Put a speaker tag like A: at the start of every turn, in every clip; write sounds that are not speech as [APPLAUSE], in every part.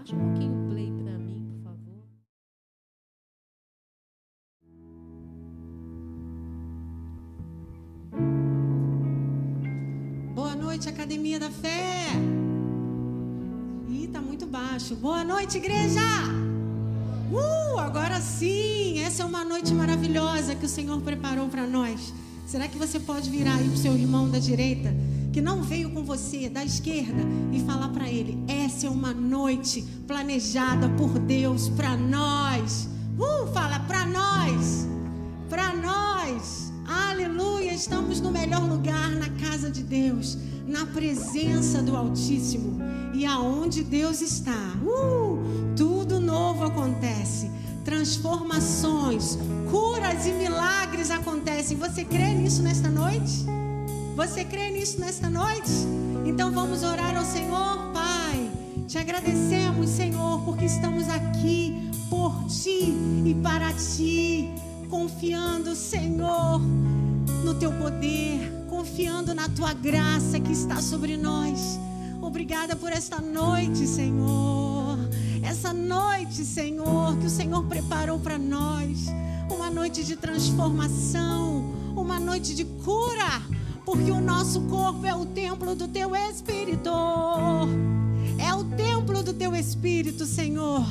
A: Baixa um pouquinho o play para mim, por favor.
B: Boa noite, Academia da Fé. Ih, tá muito baixo. Boa noite, igreja. Uh, agora sim. Essa é uma noite maravilhosa que o Senhor preparou para nós. Será que você pode virar aí pro seu irmão da direita, que não veio com você, da esquerda, e falar para ele: essa é uma noite planejada por Deus para nós. Uh, fala para nós. Para nós. Aleluia. Estamos no melhor lugar, na casa de Deus, na presença do Altíssimo. E aonde Deus está, uh, tudo novo acontece transformações, curas e milagres acontecem. Você crê nisso nesta noite? Você crê nisso nesta noite? Então vamos orar ao Senhor, Pai. Te agradecemos, Senhor, porque estamos aqui por ti e para ti, confiando, Senhor, no teu poder, confiando na tua graça que está sobre nós. Obrigada por esta noite, Senhor essa noite, Senhor, que o Senhor preparou para nós. Uma noite de transformação, uma noite de cura, porque o nosso corpo é o templo do teu Espírito. É o templo do teu Espírito, Senhor.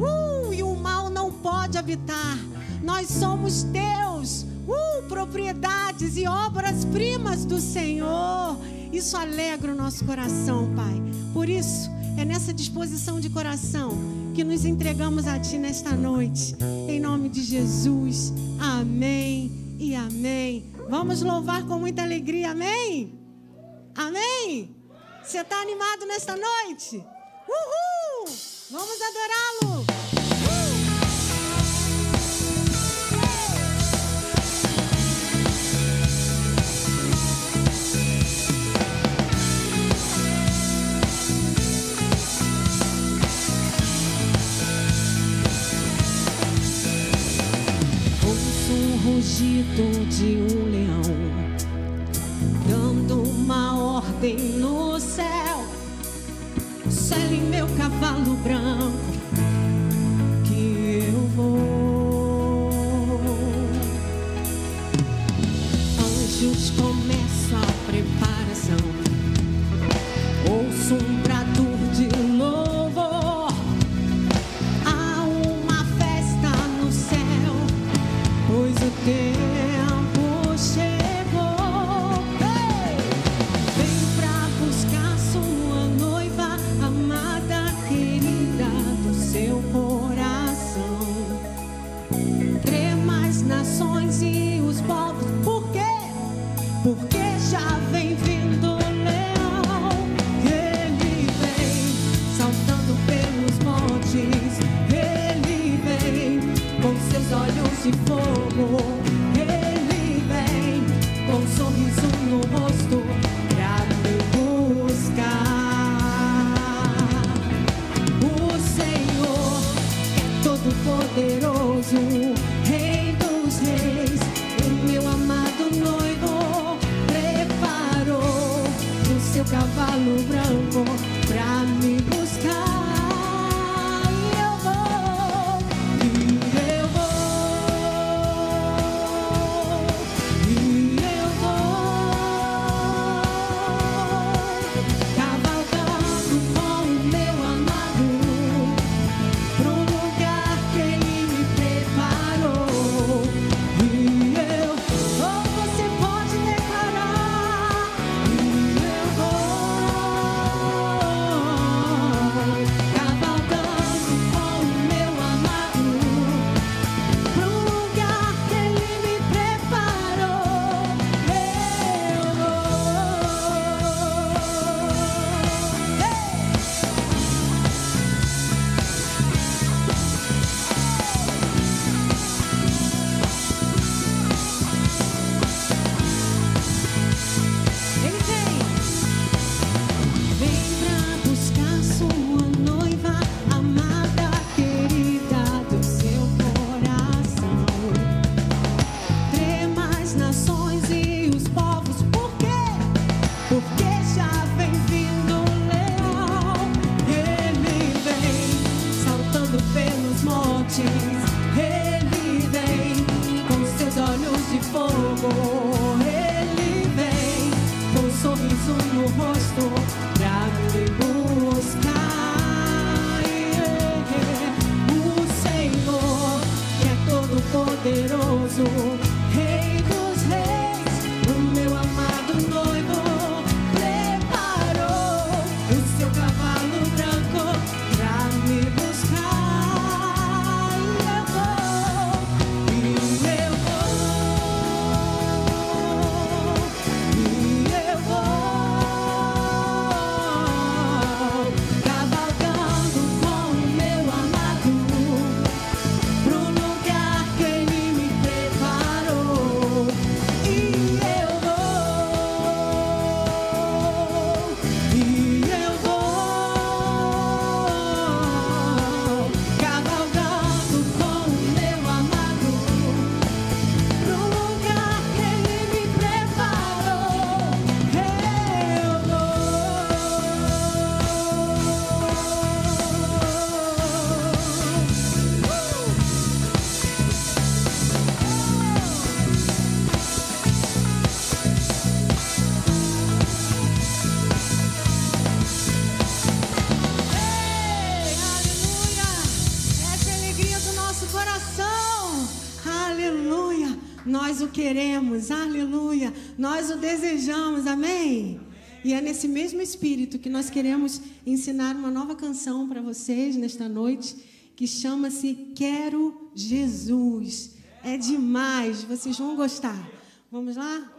B: Uh, e o mal não pode habitar. Nós somos teus, uh, propriedades e obras-primas do Senhor. Isso alegra o nosso coração, Pai. Por isso, é nessa disposição de coração que nos entregamos a Ti nesta noite. Em nome de Jesus. Amém e amém. Vamos louvar com muita alegria. Amém? Amém? Você está animado nesta noite? Uhul! Vamos adorá-lo! Rugido de um leão, dando uma ordem no céu. Segue meu cavalo branco, que eu vou. Anjos começam a preparação. Ouço um com seus olhos de fogo. Queremos, aleluia. Nós o desejamos, amém? E é nesse mesmo espírito que nós queremos ensinar uma nova canção para vocês nesta noite, que chama-se Quero Jesus. É demais, vocês vão gostar. Vamos lá?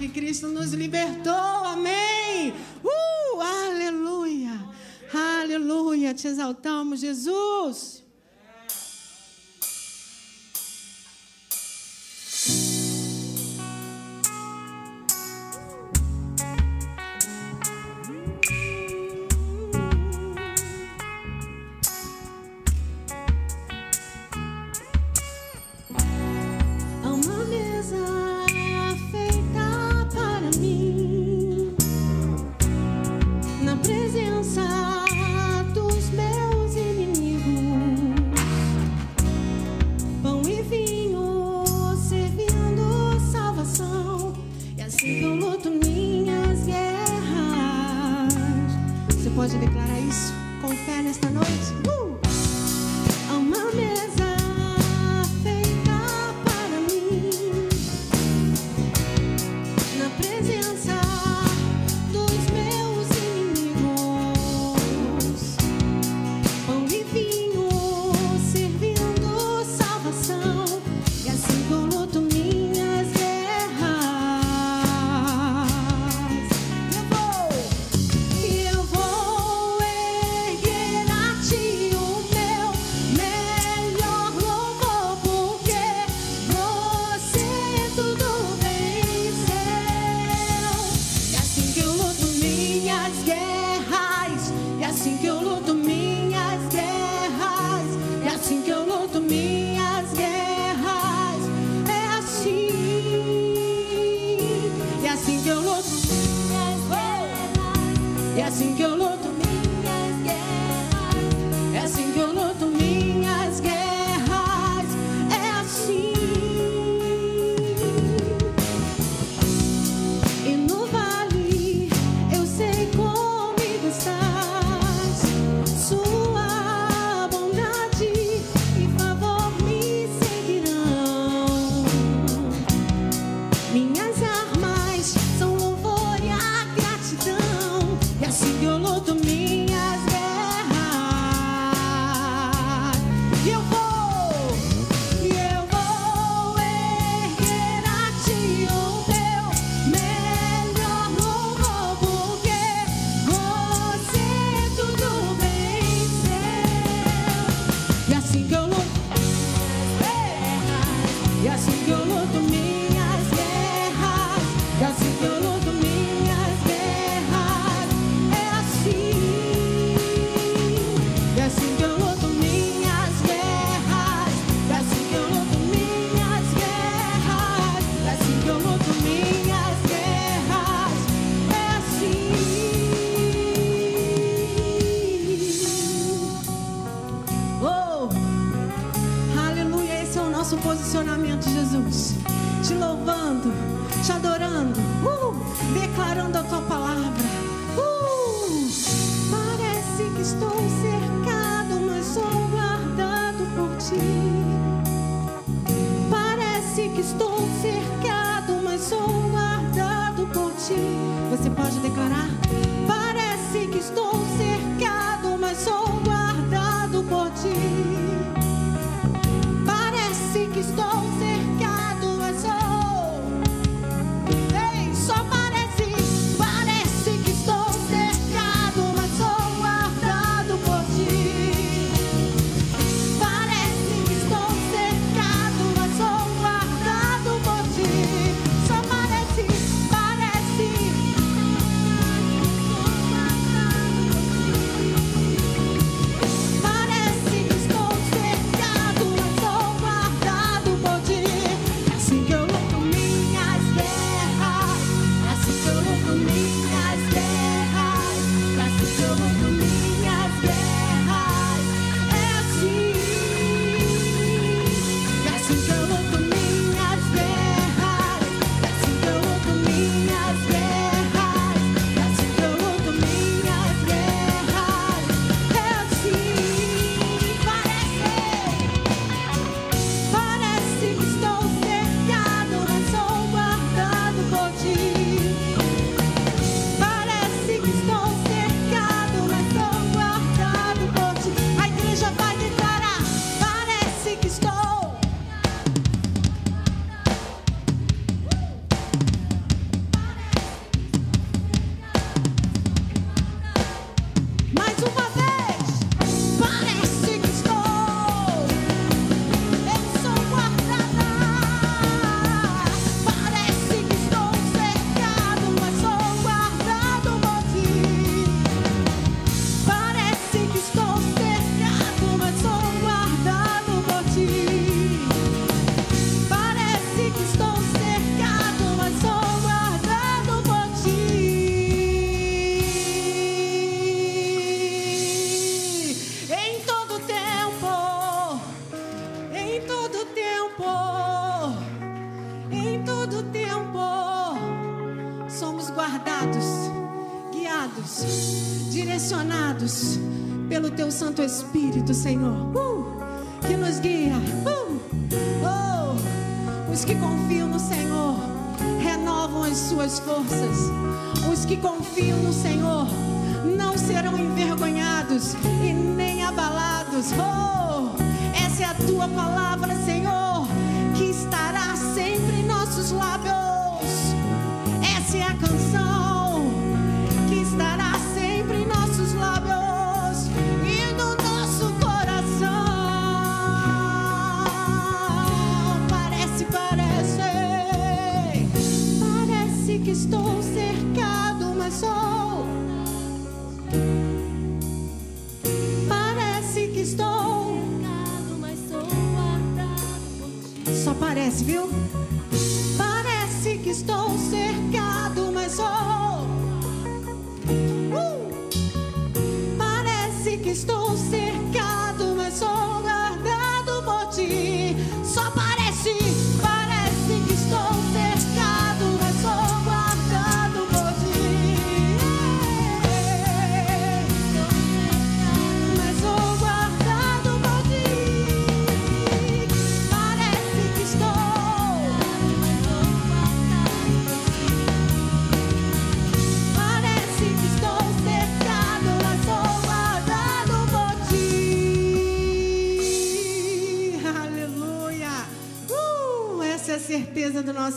B: que Cristo nos libertou. Amém. Uh, aleluia. Aleluia. Te exaltamos, Jesus.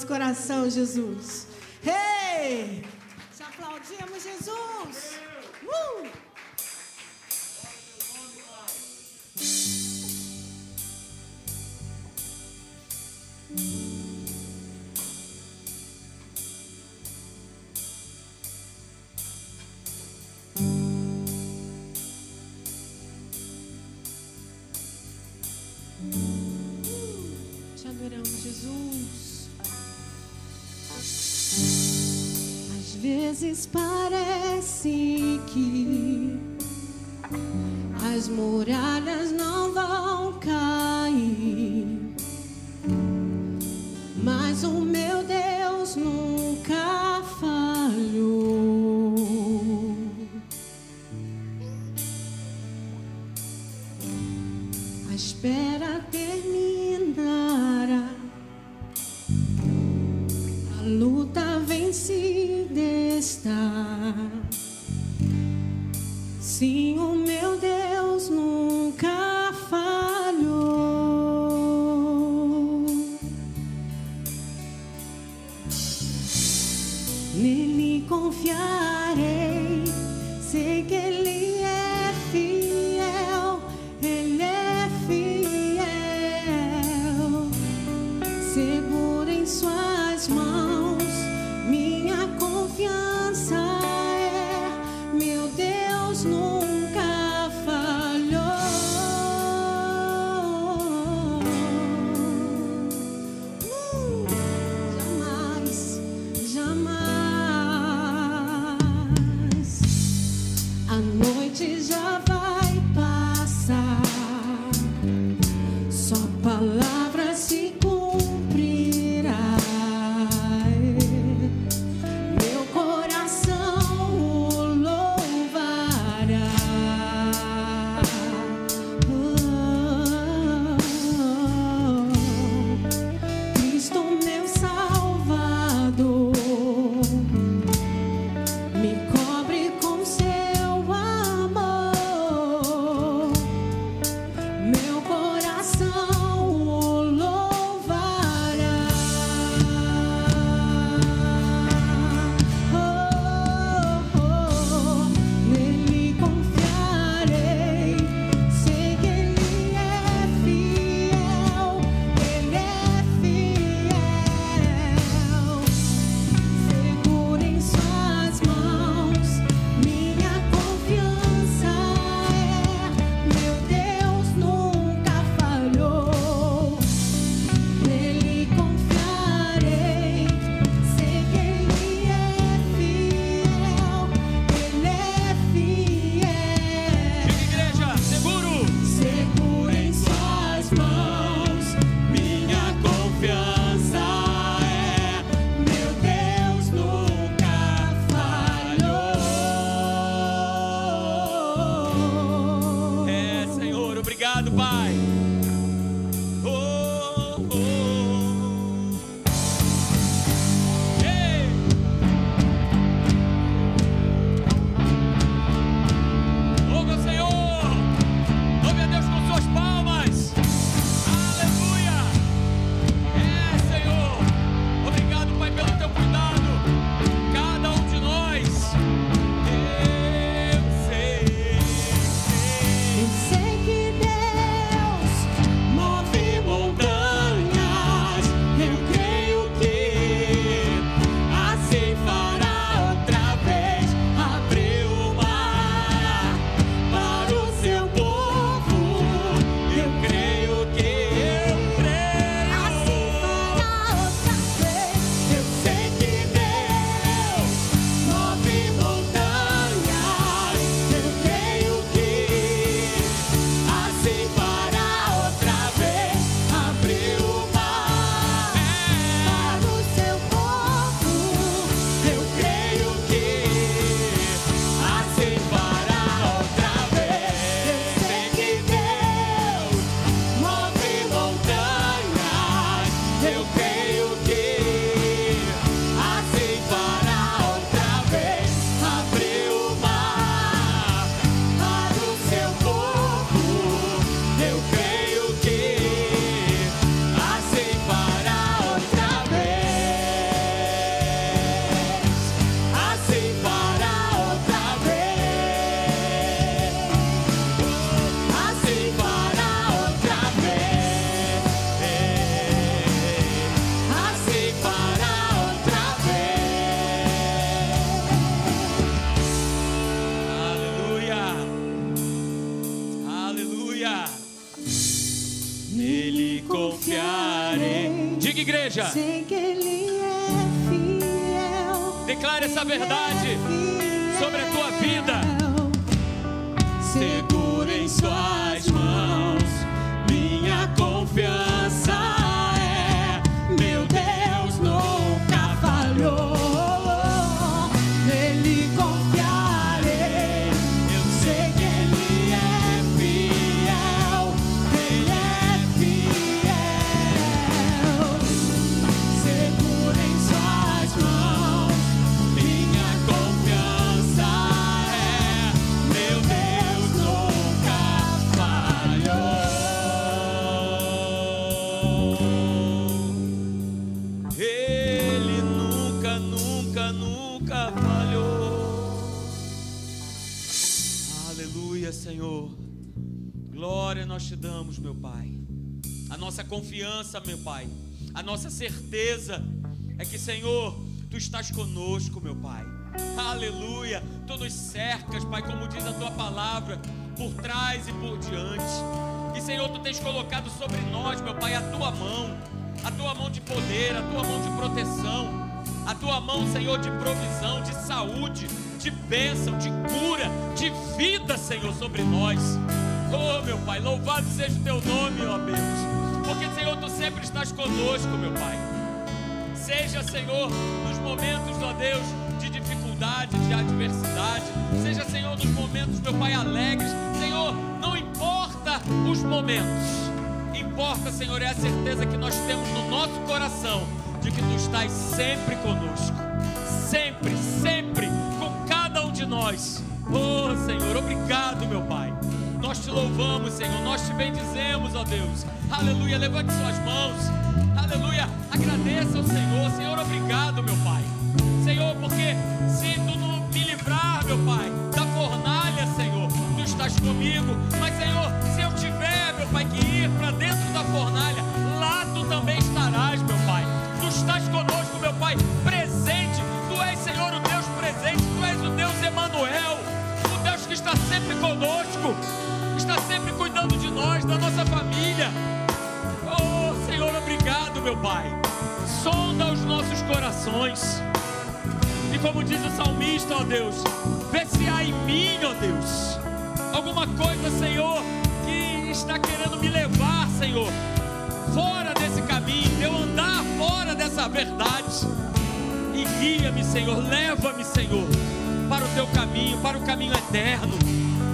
B: Nosso coração, Jesus. Vezes parece que as muralhas igreja,
C: confiança, meu
B: Pai, a
D: nossa certeza é que, Senhor, tu estás conosco, meu Pai. Aleluia. Tu nos cercas, Pai, como diz a tua palavra, por trás e por diante. E, Senhor, tu tens colocado sobre nós, meu Pai, a tua mão, a tua mão de poder, a tua mão de proteção, a tua mão, Senhor, de provisão, de saúde, de bênção, de cura, de vida, Senhor, sobre nós. Oh, meu Pai, louvado seja o teu nome, ó Deus. Sempre estás conosco, meu Pai. Seja, Senhor, nos momentos, ó Deus, de dificuldade, de adversidade. Seja, Senhor, nos momentos, meu Pai, alegres. Senhor, não importa os momentos. Importa, Senhor, é a certeza que nós temos no nosso coração de que tu estás sempre conosco. Sempre, sempre, com cada um de nós. Oh, Senhor, obrigado, meu Pai. Nós te louvamos, Senhor. Nós te bendizemos, ó Deus. Aleluia. Levante suas mãos. Aleluia. Agradeça ao Senhor. Senhor, obrigado, meu Pai. Senhor, porque se tu não me livrar, meu Pai, da fornalha, Senhor, tu estás comigo. Mas, Senhor, se eu tiver, meu Pai, que ir para dentro da fornalha, lá tu também estarás, meu Pai. Tu estás conosco, meu Pai, presente. Tu és, Senhor, o Deus presente. Tu és o Deus Emanuel, o Deus que está sempre conosco, está sempre cuidando de nós, da nossa família. Oh, Senhor, obrigado, meu Pai. Sonda os nossos corações. E como diz o salmista, ó Deus, vê se há em mim, ó Deus, alguma coisa, Senhor, que está querendo me levar, Senhor, fora desse caminho, eu andar fora dessa verdade. E guia-me, Senhor, leva-me, Senhor, para o teu caminho, para o caminho eterno.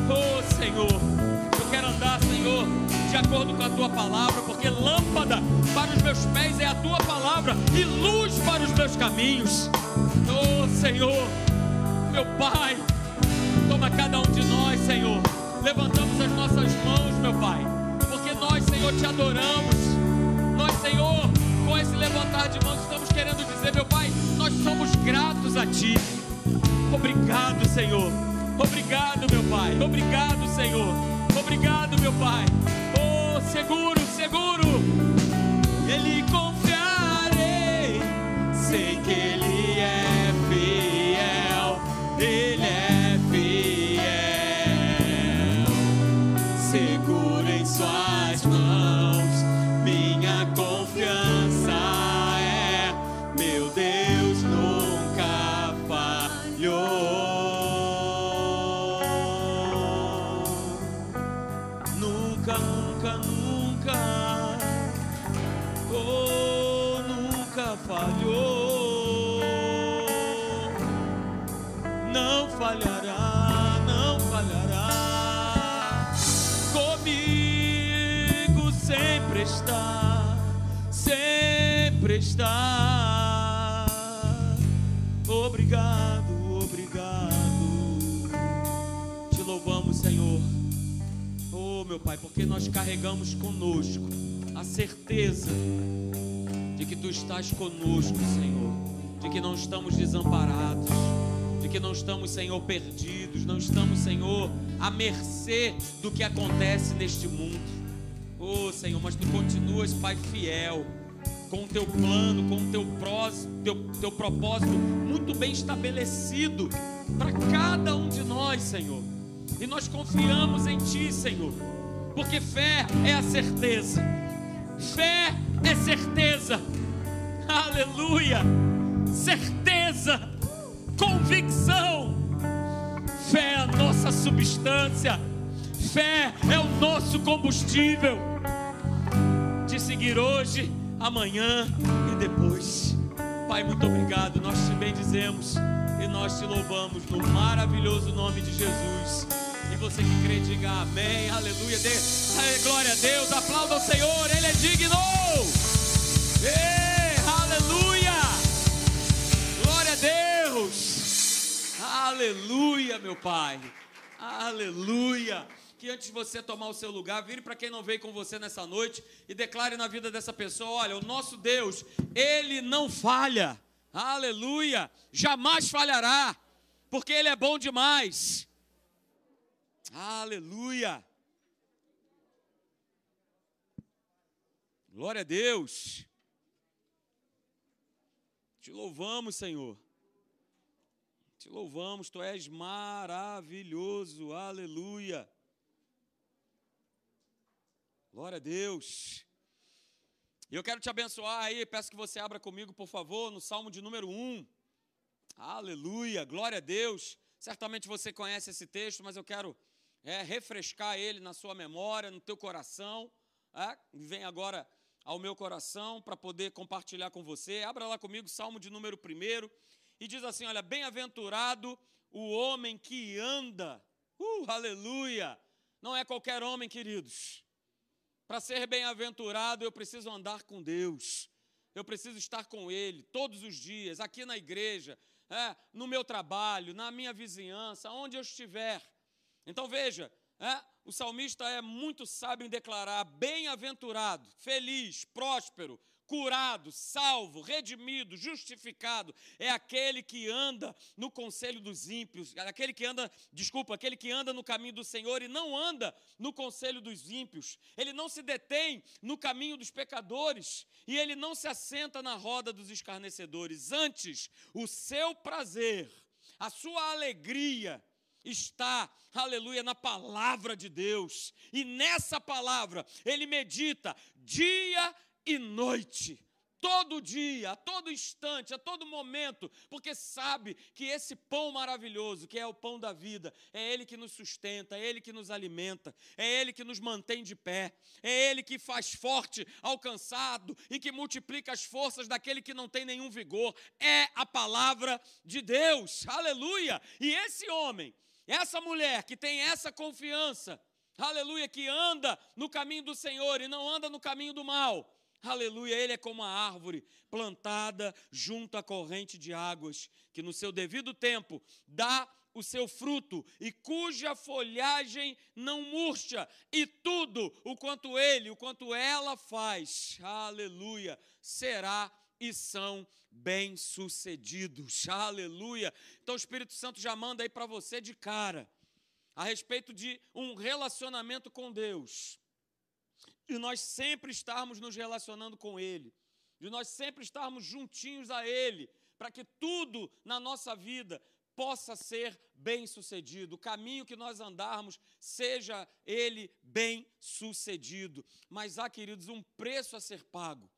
D: Oh, Senhor, acordo com a tua palavra, porque lâmpada para os meus pés é a tua palavra e luz para os meus caminhos. Oh, Senhor, meu Pai, toma cada um de nós, Senhor. Levantamos as nossas mãos, meu Pai, porque nós, Senhor, te adoramos. Nós, Senhor, com esse levantar de mãos, estamos querendo dizer, meu Pai, nós somos gratos a Ti. Obrigado, Senhor. Obrigado, meu Pai. Obrigado, Senhor. Obrigado, meu Pai. Seguro, seguro. Ele confiarei. Sei que Ele é fiel. Ele meu Pai, porque nós carregamos conosco a certeza de que Tu estás conosco, Senhor, de que não estamos desamparados, de que não estamos, Senhor, perdidos, não estamos, Senhor, à mercê do que acontece neste mundo. Oh, Senhor, mas Tu continuas, Pai, fiel, com o Teu plano, com o Teu, prós, teu, teu propósito muito bem estabelecido para cada um de nós, Senhor. E nós confiamos em Ti, Senhor, porque fé é a certeza. Fé é certeza. Aleluia. Certeza. Convicção. Fé é a nossa substância. Fé é o nosso combustível. Te seguir hoje, amanhã e depois. Pai, muito obrigado. Nós te bendizemos e nós te louvamos no maravilhoso nome de Jesus. Você que crê, diga amém, aleluia, dê, glória a Deus, aplauda o Senhor, Ele é digno. Ei, aleluia, glória a Deus, aleluia, meu Pai, aleluia. que antes de você tomar o seu lugar, vire para quem não veio com você nessa noite e declare na vida dessa pessoa: olha, o nosso Deus, ele não falha. Aleluia! Jamais falhará, porque ele é bom demais. Aleluia! Glória a Deus. Te louvamos, Senhor. Te louvamos, tu és maravilhoso. Aleluia. Glória a Deus. E eu quero te abençoar aí, peço que você abra comigo, por favor, no Salmo de número 1. Aleluia, glória a Deus. Certamente você conhece esse texto, mas eu quero é, refrescar ele na sua memória, no teu coração. É? Vem agora ao meu coração para poder compartilhar com você. Abra lá comigo, Salmo de número 1. E diz assim: Olha, bem-aventurado o homem que anda. Uh, aleluia! Não é qualquer homem, queridos. Para ser bem-aventurado, eu preciso andar com Deus. Eu preciso estar com Ele todos os dias, aqui na igreja, é, no meu trabalho, na minha vizinhança, onde eu estiver. Então veja, é, o salmista é muito sábio em declarar: bem-aventurado, feliz, próspero, curado, salvo, redimido, justificado, é aquele que anda no conselho dos ímpios, aquele que anda, desculpa, aquele que anda no caminho do Senhor e não anda no conselho dos ímpios. Ele não se detém no caminho dos pecadores e ele não se assenta na roda dos escarnecedores. Antes, o seu prazer, a sua alegria está, aleluia, na palavra de Deus. E nessa palavra ele medita dia e noite. Todo dia, a todo instante, a todo momento, porque sabe que esse pão maravilhoso, que é o pão da vida, é Ele que nos sustenta, é Ele que nos alimenta, é Ele que nos mantém de pé, é Ele que faz forte ao cansado e que multiplica as forças daquele que não tem nenhum vigor. É a palavra de Deus, aleluia! E esse homem, essa mulher que tem essa confiança, aleluia, que anda no caminho do Senhor e não anda no caminho do mal, aleluia, ele é como a árvore plantada junto à corrente de águas, que no seu devido tempo dá o seu fruto e cuja folhagem não murcha, e tudo o quanto ele, o quanto ela faz, aleluia, será e são bem-sucedidos. [LAUGHS] Aleluia. Então o Espírito Santo já manda aí para você de cara a respeito de um relacionamento com Deus. De nós sempre estarmos nos relacionando com Ele, de nós sempre estarmos juntinhos a Ele, para que tudo na nossa vida possa ser bem sucedido, o caminho que nós andarmos seja ele bem sucedido. Mas há, queridos, um preço a ser pago.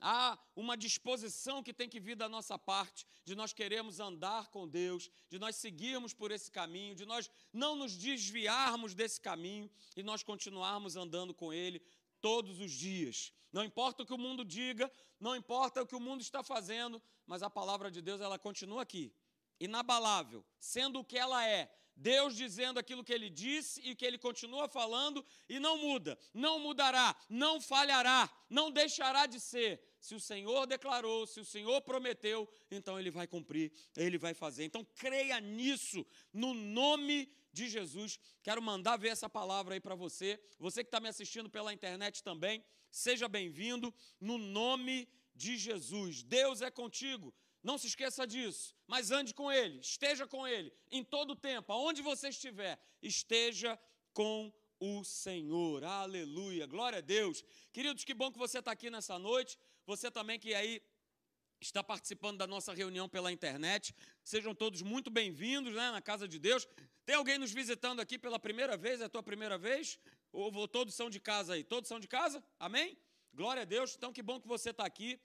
D: Há uma disposição que tem que vir da nossa parte, de nós queremos andar com Deus, de nós seguirmos por esse caminho, de nós não nos desviarmos desse caminho e nós continuarmos andando com Ele todos os dias. Não importa o que o mundo diga, não importa o que o mundo está fazendo, mas a palavra de Deus ela continua aqui, inabalável, sendo o que ela é, Deus dizendo aquilo que ele disse e que ele continua falando e não muda, não mudará, não falhará, não deixará de ser. Se o Senhor declarou, se o Senhor prometeu, então ele vai cumprir, ele vai fazer. Então creia nisso, no nome de Jesus. Quero mandar ver essa palavra aí para você. Você que está me assistindo pela internet também, seja bem-vindo, no nome de Jesus. Deus é contigo. Não se esqueça disso, mas ande com Ele, esteja com Ele, em todo o tempo, aonde você estiver, esteja com o Senhor. Aleluia, glória a Deus. Queridos, que bom que você está aqui nessa noite. Você também que aí está participando da nossa reunião pela internet. Sejam todos muito bem-vindos né, na casa de Deus. Tem alguém nos visitando aqui pela primeira vez? É a tua primeira vez? Ou todos são de casa aí? Todos são de casa? Amém? Glória a Deus. Então, que bom que você está aqui.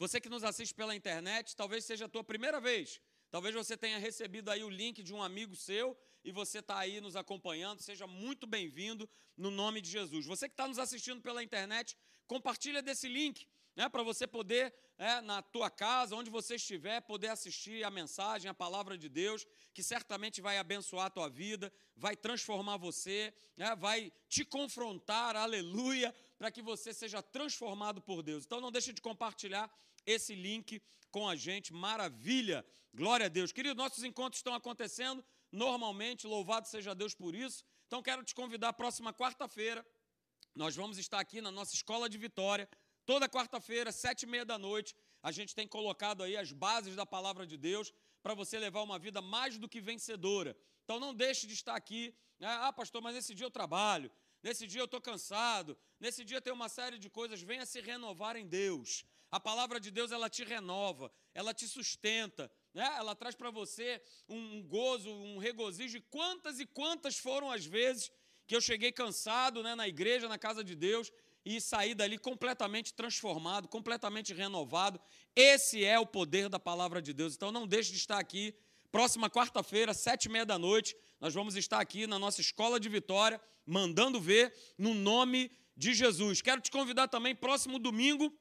D: Você que nos assiste pela internet, talvez seja a tua primeira vez. Talvez você tenha recebido aí o link de um amigo seu e você está aí nos acompanhando. Seja muito bem-vindo no nome de Jesus. Você que está nos assistindo pela internet, compartilha desse link, né, para você poder, é, na tua casa, onde você estiver, poder assistir a mensagem, a palavra de Deus, que certamente vai abençoar a tua vida, vai transformar você, né, vai te confrontar, aleluia, para que você seja transformado por Deus. Então não deixe de compartilhar esse link com a gente. Maravilha! Glória a Deus. Querido, nossos encontros estão acontecendo normalmente, louvado seja Deus por isso. Então quero te convidar, próxima quarta-feira, nós vamos estar aqui na nossa escola de Vitória, toda quarta-feira, sete e meia da noite. A gente tem colocado aí as bases da palavra de Deus para você levar uma vida mais do que vencedora. Então não deixe de estar aqui. Né? Ah, pastor, mas nesse dia eu trabalho, nesse dia eu estou cansado, nesse dia tem uma série de coisas. Venha se renovar em Deus. A palavra de Deus ela te renova, ela te sustenta, né? ela traz para você um gozo, um regozijo. E quantas e quantas foram as vezes que eu cheguei cansado né, na igreja, na casa de Deus, e saí dali completamente transformado, completamente renovado. Esse é o poder da palavra de Deus. Então não deixe de estar aqui. Próxima quarta-feira, sete e meia da noite, nós vamos estar aqui na nossa escola de vitória, mandando ver no nome de Jesus. Quero te convidar também, próximo domingo,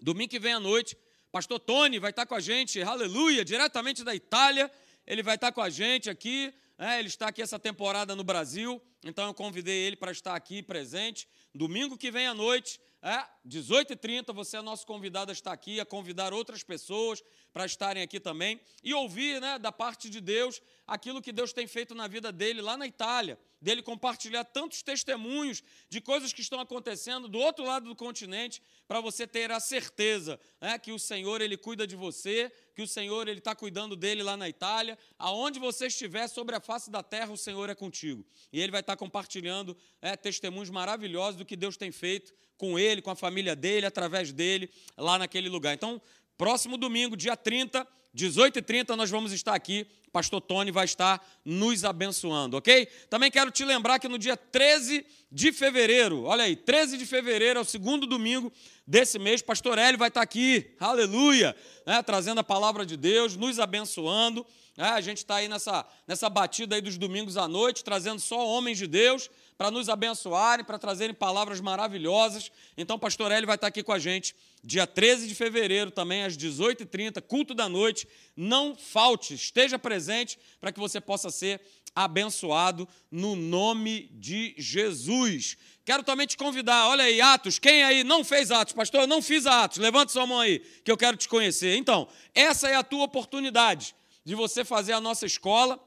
D: domingo que vem à noite, Pastor Tony vai estar com a gente, aleluia, diretamente da Itália. Ele vai estar com a gente aqui. É, ele está aqui essa temporada no Brasil, então eu convidei ele para estar aqui presente. Domingo que vem à noite, é, 18h30, você é nosso convidado a estar aqui, a convidar outras pessoas para estarem aqui também e ouvir né, da parte de Deus aquilo que Deus tem feito na vida dele lá na Itália, dele compartilhar tantos testemunhos de coisas que estão acontecendo do outro lado do continente, para você ter a certeza né, que o Senhor ele cuida de você, que o Senhor ele está cuidando dele lá na Itália, aonde você estiver sobre a face da terra, o Senhor é contigo. E ele vai estar compartilhando é, testemunhos maravilhosos do que Deus tem feito com ele, com a família dele, através dele, lá naquele lugar. Então, próximo domingo, dia 30, 18h30, nós vamos estar aqui. Pastor Tony vai estar nos abençoando, ok? Também quero te lembrar que no dia 13 de fevereiro, olha aí, 13 de fevereiro é o segundo domingo desse mês, Pastor Hélio vai estar aqui, aleluia, né, trazendo a palavra de Deus, nos abençoando. Né, a gente está aí nessa, nessa batida aí dos domingos à noite, trazendo só homens de Deus para nos abençoarem, para trazerem palavras maravilhosas. Então, Pastor Hélio vai estar aqui com a gente dia 13 de fevereiro, também às 18h30, culto da noite. Não falte, esteja presente para que você possa ser abençoado no nome de Jesus. Quero também te convidar, olha aí, Atos, quem aí não fez Atos? Pastor, eu não fiz Atos, levanta sua mão aí, que eu quero te conhecer. Então, essa é a tua oportunidade de você fazer a nossa escola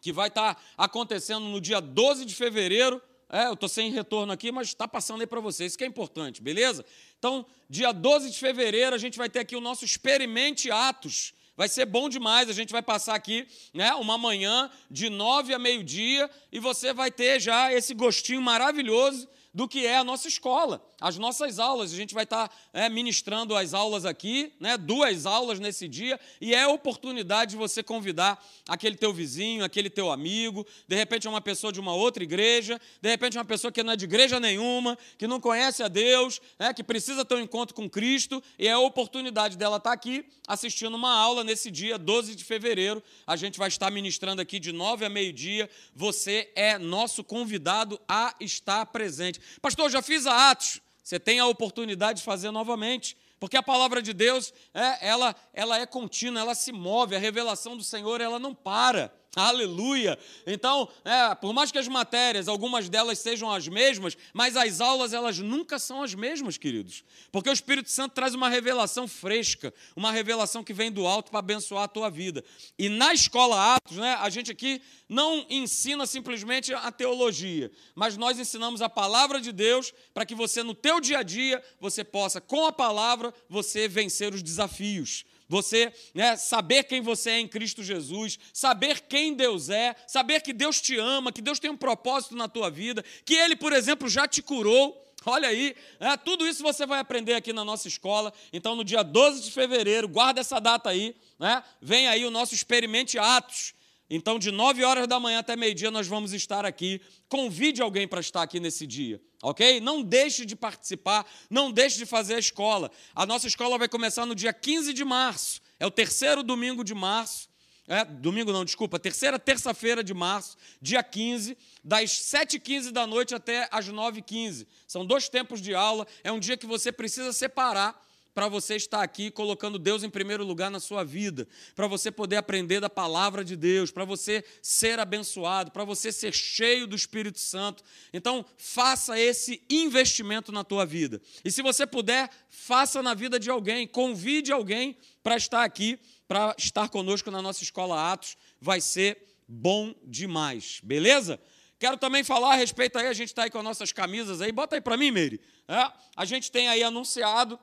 D: que vai estar tá acontecendo no dia 12 de fevereiro. É, eu estou sem retorno aqui, mas está passando aí para vocês, isso que é importante, beleza? Então, dia 12 de fevereiro, a gente vai ter aqui o nosso Experimente Atos. Vai ser bom demais, a gente vai passar aqui né, uma manhã de nove a meio-dia e você vai ter já esse gostinho maravilhoso do que é a nossa escola, as nossas aulas. A gente vai estar é, ministrando as aulas aqui, né, duas aulas nesse dia, e é a oportunidade de você convidar aquele teu vizinho, aquele teu amigo, de repente uma pessoa de uma outra igreja, de repente uma pessoa que não é de igreja nenhuma, que não conhece a Deus, né, que precisa ter um encontro com Cristo, e é a oportunidade dela estar aqui assistindo uma aula nesse dia, 12 de fevereiro. A gente vai estar ministrando aqui de nove a meio-dia. Você é nosso convidado a estar presente. Pastor, já fiz a Atos. Você tem a oportunidade de fazer novamente. Porque a palavra de Deus, é, ela, ela é contínua, ela se move, a revelação do Senhor, ela não para. Aleluia! Então, é, por mais que as matérias, algumas delas sejam as mesmas, mas as aulas elas nunca são as mesmas, queridos. Porque o Espírito Santo traz uma revelação fresca, uma revelação que vem do alto para abençoar a tua vida. E na escola Atos, né, a gente aqui não ensina simplesmente a teologia, mas nós ensinamos a palavra de Deus para que você no teu dia a dia você possa com a palavra você vencer os desafios você né, saber quem você é em Cristo Jesus, saber quem Deus é, saber que Deus te ama, que Deus tem um propósito na tua vida, que Ele, por exemplo, já te curou. Olha aí, né, tudo isso você vai aprender aqui na nossa escola. Então, no dia 12 de fevereiro, guarda essa data aí, né, vem aí o nosso Experimente Atos. Então, de 9 horas da manhã até meio-dia, nós vamos estar aqui. Convide alguém para estar aqui nesse dia, ok? Não deixe de participar, não deixe de fazer a escola. A nossa escola vai começar no dia 15 de março, é o terceiro domingo de março. É, domingo não, desculpa, terceira terça-feira de março, dia 15, das 7h15 da noite até as 9h15. São dois tempos de aula, é um dia que você precisa separar para você estar aqui colocando Deus em primeiro lugar na sua vida, para você poder aprender da palavra de Deus, para você ser abençoado, para você ser cheio do Espírito Santo. Então, faça esse investimento na tua vida. E se você puder, faça na vida de alguém, convide alguém para estar aqui, para estar conosco na nossa escola Atos, vai ser bom demais. Beleza? Quero também falar a respeito aí, a gente está aí com as nossas camisas aí, bota aí para mim, Meire. É, a gente tem aí anunciado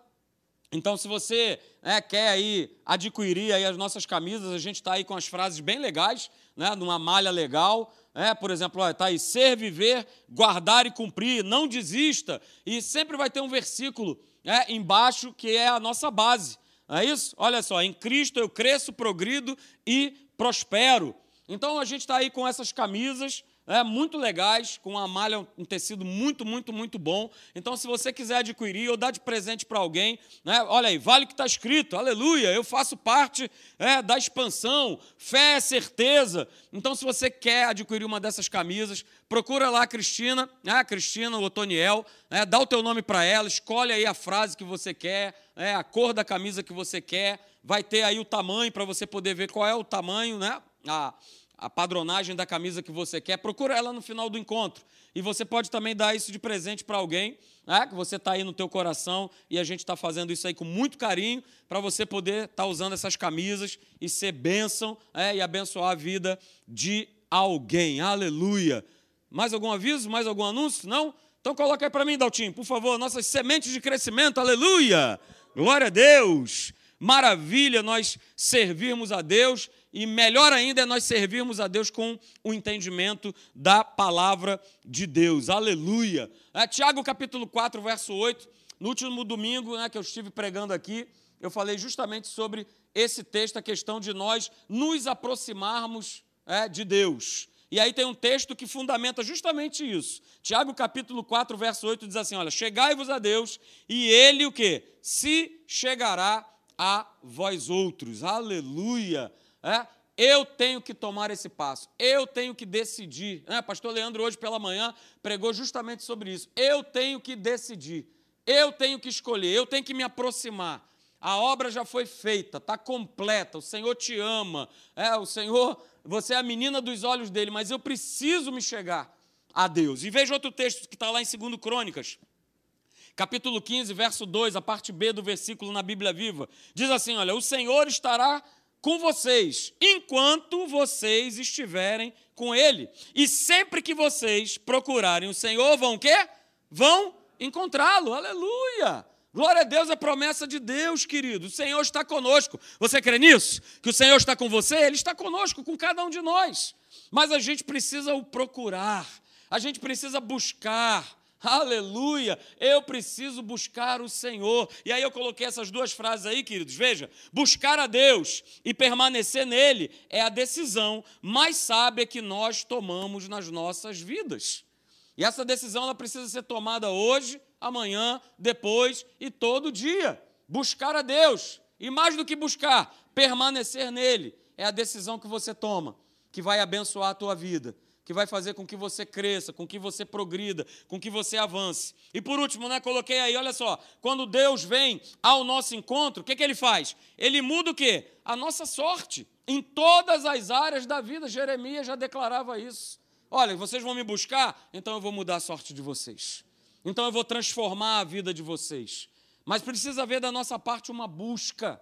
D: então, se você né, quer aí adquirir aí as nossas camisas, a gente está aí com as frases bem legais, né, numa malha legal. É, por exemplo, está aí, ser, viver, guardar e cumprir, não desista. E sempre vai ter um versículo é, embaixo que é a nossa base. Não é isso? Olha só, em Cristo eu cresço, progrido e prospero. Então a gente está aí com essas camisas é, muito legais, com uma malha, um tecido muito, muito, muito bom. Então, se você quiser adquirir ou dar de presente para alguém, né, olha aí, vale o que está escrito, aleluia, eu faço parte é, da expansão, fé é certeza. Então, se você quer adquirir uma dessas camisas, procura lá a Cristina, né, a Cristina, o Otoniel, né, dá o teu nome para ela, escolhe aí a frase que você quer, é, a cor da camisa que você quer, vai ter aí o tamanho para você poder ver qual é o tamanho, né? A, a padronagem da camisa que você quer, procura ela no final do encontro. E você pode também dar isso de presente para alguém, né, que você está aí no teu coração e a gente está fazendo isso aí com muito carinho para você poder estar tá usando essas camisas e ser bênção é, e abençoar a vida de alguém. Aleluia! Mais algum aviso? Mais algum anúncio? Não? Então coloca aí para mim, Daltinho, por favor, nossas sementes de crescimento. Aleluia! Glória a Deus! Maravilha nós servirmos a Deus e melhor ainda é nós servirmos a Deus com o entendimento da palavra de Deus. Aleluia. É, Tiago capítulo 4, verso 8. No último domingo né, que eu estive pregando aqui, eu falei justamente sobre esse texto, a questão de nós nos aproximarmos é, de Deus. E aí tem um texto que fundamenta justamente isso. Tiago capítulo 4, verso 8 diz assim: olha, chegai-vos a Deus, e ele o que? Se chegará a vós outros. Aleluia. É? Eu tenho que tomar esse passo, eu tenho que decidir. É, pastor Leandro, hoje pela manhã, pregou justamente sobre isso. Eu tenho que decidir, eu tenho que escolher, eu tenho que me aproximar. A obra já foi feita, está completa, o Senhor te ama, é, o Senhor, você é a menina dos olhos dele, mas eu preciso me chegar a Deus. E veja outro texto que está lá em 2 Crônicas, capítulo 15, verso 2, a parte B do versículo na Bíblia Viva. Diz assim: Olha, o Senhor estará com vocês enquanto vocês estiverem com ele. E sempre que vocês procurarem o Senhor, vão quê? Vão encontrá-lo. Aleluia! Glória a Deus, é promessa de Deus, querido. O Senhor está conosco. Você crê nisso? Que o Senhor está com você? Ele está conosco, com cada um de nós. Mas a gente precisa o procurar, a gente precisa buscar, Aleluia! Eu preciso buscar o Senhor. E aí eu coloquei essas duas frases aí, queridos. Veja: buscar a Deus e permanecer nele é a decisão mais sábia que nós tomamos nas nossas vidas. E essa decisão ela precisa ser tomada hoje, amanhã, depois e todo dia. Buscar a Deus. E mais do que buscar, permanecer nele é a decisão que você toma, que vai abençoar a tua vida que vai fazer com que você cresça, com que você progrida, com que você avance. E por último, né, coloquei aí, olha só, quando Deus vem ao nosso encontro, o que, que ele faz? Ele muda o quê? A nossa sorte em todas as áreas da vida. Jeremias já declarava isso. Olha, vocês vão me buscar, então eu vou mudar a sorte de vocês. Então eu vou transformar a vida de vocês. Mas precisa haver da nossa parte uma busca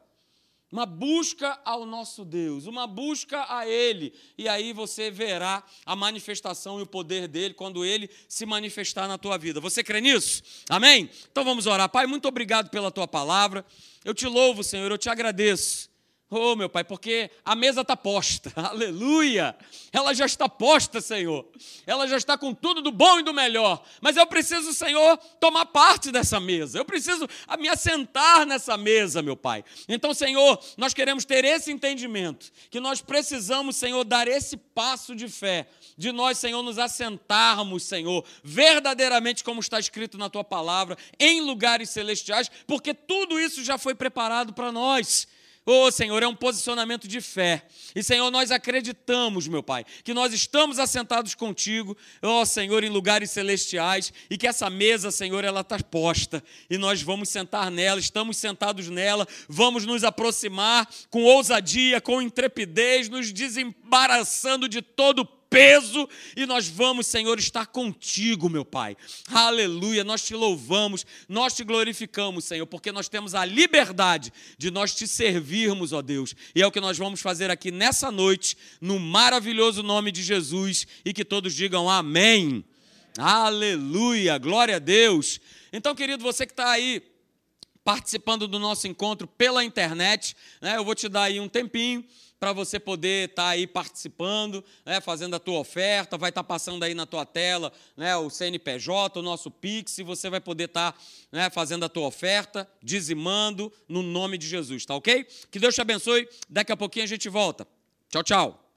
D: uma busca ao nosso Deus, uma busca a Ele, e aí você verá a manifestação e o poder dele quando Ele se manifestar na tua vida. Você crê nisso? Amém? Então vamos orar. Pai, muito obrigado pela tua palavra. Eu te louvo, Senhor, eu te agradeço. Oh, meu Pai, porque a mesa está posta, [LAUGHS] aleluia! Ela já está posta, Senhor. Ela já está com tudo do bom e do melhor. Mas eu preciso, Senhor, tomar parte dessa mesa. Eu preciso me assentar nessa mesa, meu Pai. Então, Senhor, nós queremos ter esse entendimento, que nós precisamos, Senhor, dar esse passo de fé, de nós, Senhor, nos assentarmos, Senhor, verdadeiramente como está escrito na Tua palavra, em lugares celestiais, porque tudo isso já foi preparado para nós. Oh, Senhor, é um posicionamento de fé. E, Senhor, nós acreditamos, meu Pai, que nós estamos assentados contigo, oh, Senhor, em lugares celestiais e que essa mesa, Senhor, ela está posta e nós vamos sentar nela, estamos sentados nela, vamos nos aproximar com ousadia, com intrepidez, nos desembaraçando de todo peso e nós vamos, Senhor, estar contigo, meu Pai. Aleluia, nós te louvamos, nós te glorificamos, Senhor, porque nós temos a liberdade de nós te servirmos, ó Deus. E é o que nós vamos fazer aqui nessa noite, no maravilhoso nome de Jesus, e que todos digam amém. Aleluia, glória a Deus. Então, querido, você que está aí participando do nosso encontro pela internet, né, eu vou te dar aí um tempinho para você poder estar tá aí participando, né, fazendo a tua oferta, vai estar tá passando aí na tua tela né, o CNPJ, o nosso Pix, e você vai poder estar tá, né, fazendo a tua oferta, dizimando no nome de Jesus, tá ok? Que Deus te abençoe, daqui a pouquinho a gente volta. Tchau, tchau.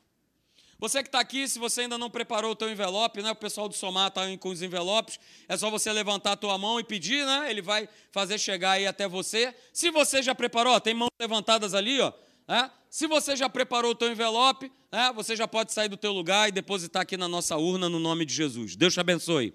D: Você que está aqui, se você ainda não preparou o teu envelope, né? O pessoal do Somar está com os envelopes. É só você levantar a tua mão e pedir, né? Ele vai fazer chegar aí até você. Se você já preparou, tem mãos levantadas ali, ó. Se você já preparou o teu envelope? Você já pode sair do teu lugar e depositar aqui na nossa urna no nome de Jesus. Deus te abençoe.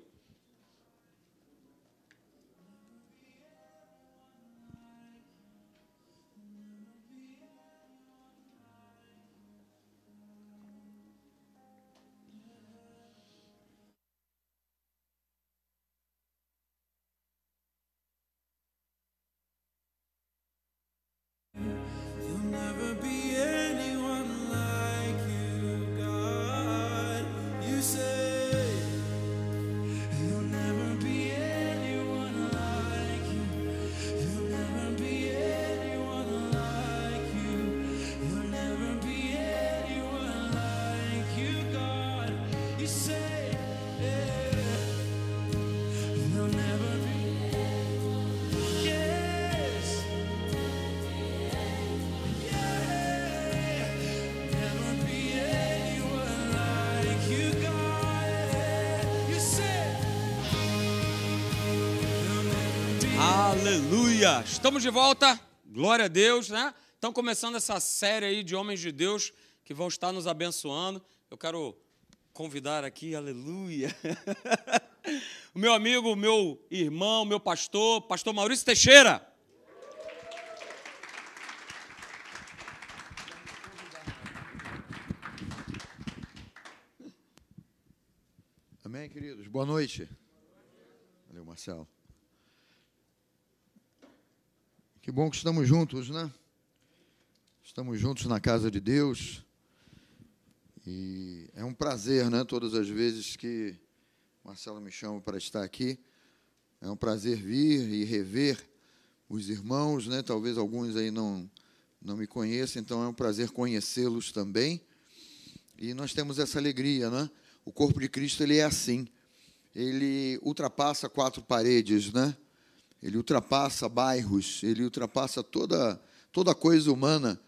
D: Aleluia! Estamos de volta, glória a Deus, né? Estamos começando essa série aí de homens de Deus que vão estar nos abençoando. Eu quero convidar aqui, aleluia, [LAUGHS] o meu amigo, meu irmão, meu pastor, pastor Maurício Teixeira.
E: Amém, queridos? Boa noite. Valeu, Marcelo. Que bom que estamos juntos, né? Estamos juntos na casa de Deus. E é um prazer, né? Todas as vezes que Marcelo me chama para estar aqui, é um prazer vir e rever os irmãos, né? Talvez alguns aí não não me conheçam, então é um prazer conhecê-los também. E nós temos essa alegria, né? O corpo de Cristo ele é assim. Ele ultrapassa quatro paredes, né? Ele ultrapassa bairros, ele ultrapassa toda, toda coisa humana,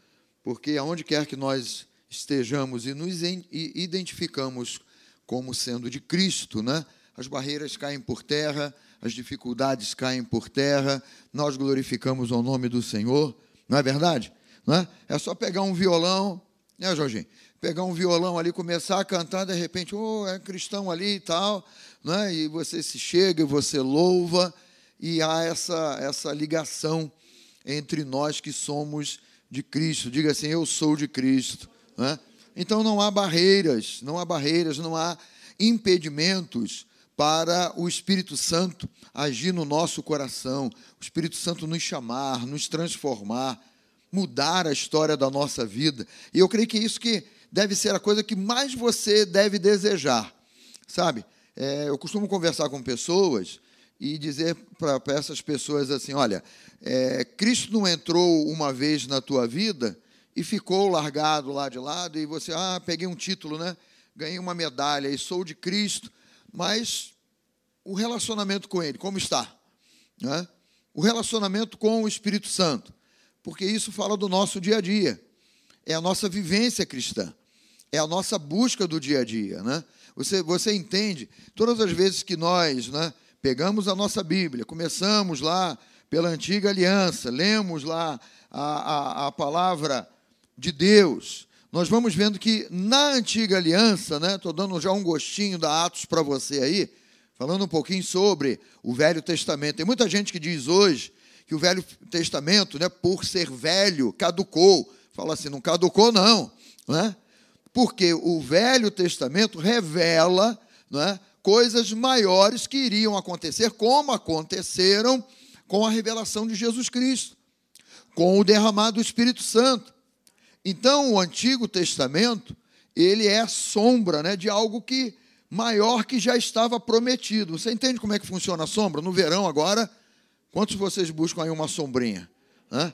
E: porque aonde quer que nós estejamos e nos identificamos como sendo de Cristo, né? as barreiras caem por terra, as dificuldades caem por terra, nós glorificamos o nome do Senhor, não é verdade? Não é? é só pegar um violão, né, Jorginho? Pegar um violão ali, começar a cantar, de repente, oh, é cristão ali e tal, né? e você se chega você louva, e há essa, essa ligação entre nós que somos de Cristo. Diga assim: Eu sou de Cristo. Né? Então não há barreiras, não há barreiras, não há impedimentos para o Espírito Santo agir no nosso coração, o Espírito Santo nos chamar, nos transformar, mudar a história da nossa vida. E eu creio que é isso que deve ser a coisa que mais você deve desejar, sabe? É, eu costumo conversar com pessoas e dizer para essas pessoas assim: olha, é, Cristo não entrou uma vez na tua vida e ficou largado lá de lado, e você, ah, peguei um título, né? Ganhei uma medalha e sou de Cristo, mas o relacionamento com Ele, como está? Né? O relacionamento com o Espírito Santo, porque isso fala do nosso dia a dia, é a nossa vivência cristã, é a nossa busca do dia a dia, né? Você, você entende? Todas as vezes que nós, né? Pegamos a nossa Bíblia, começamos lá pela antiga aliança, lemos lá a, a, a palavra de Deus, nós vamos vendo que na antiga aliança, né, estou dando já um gostinho da Atos para você aí, falando um pouquinho sobre o Velho Testamento. Tem muita gente que diz hoje que o Velho Testamento, né, por ser velho, caducou. Fala assim, não caducou não, né? Porque o Velho Testamento revela não é, coisas maiores que iriam acontecer, como aconteceram com a revelação de Jesus Cristo, com o derramado do Espírito Santo. Então, o Antigo Testamento, ele é sombra né, de algo que maior que já estava prometido. Você entende como é que funciona a sombra? No verão agora, quantos de vocês buscam aí uma sombrinha? Né?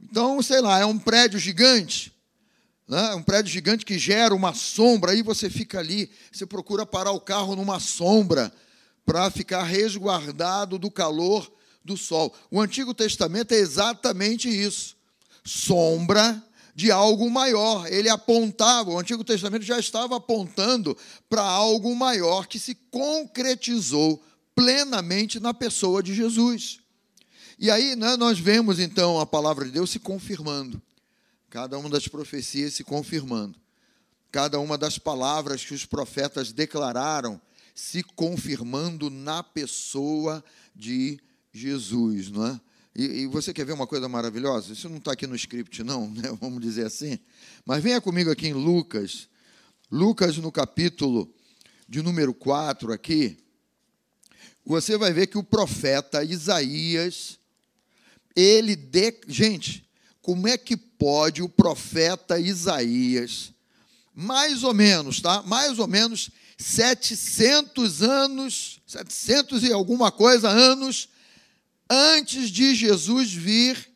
E: Então, sei lá, é um prédio gigante, né? um prédio gigante que gera uma sombra, aí você fica ali, você procura parar o carro numa sombra para ficar resguardado do calor do sol. O Antigo Testamento é exatamente isso. Sombra de algo maior. Ele apontava, o Antigo Testamento já estava apontando para algo maior que se concretizou plenamente na pessoa de Jesus. E aí né, nós vemos então a palavra de Deus se confirmando, cada uma das profecias se confirmando, cada uma das palavras que os profetas declararam se confirmando na pessoa de Jesus, não é? E, e, você quer ver uma coisa maravilhosa? Isso não está aqui no script, não, [LAUGHS] né? vamos dizer assim. Mas venha comigo aqui em Lucas. Lucas, no capítulo de número 4, aqui, você vai ver que o profeta Isaías, ele. De... Gente, como é que pode o profeta Isaías, mais ou menos, tá? Mais ou menos 700 anos, 700 e alguma coisa anos antes de Jesus vir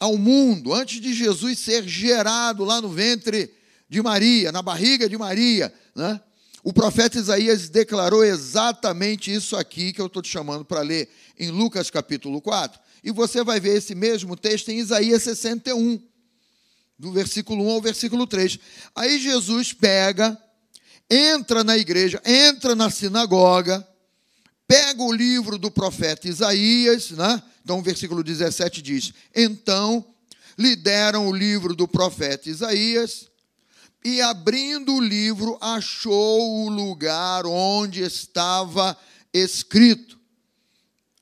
E: ao mundo, antes de Jesus ser gerado lá no ventre de Maria, na barriga de Maria, né? O profeta Isaías declarou exatamente isso aqui que eu estou te chamando para ler em Lucas capítulo 4. E você vai ver esse mesmo texto em Isaías 61, do versículo 1 ao versículo 3. Aí Jesus pega, entra na igreja, entra na sinagoga, pega o livro do profeta Isaías, né? então o versículo 17 diz: Então lhe deram o livro do profeta Isaías, e abrindo o livro, achou o lugar onde estava escrito.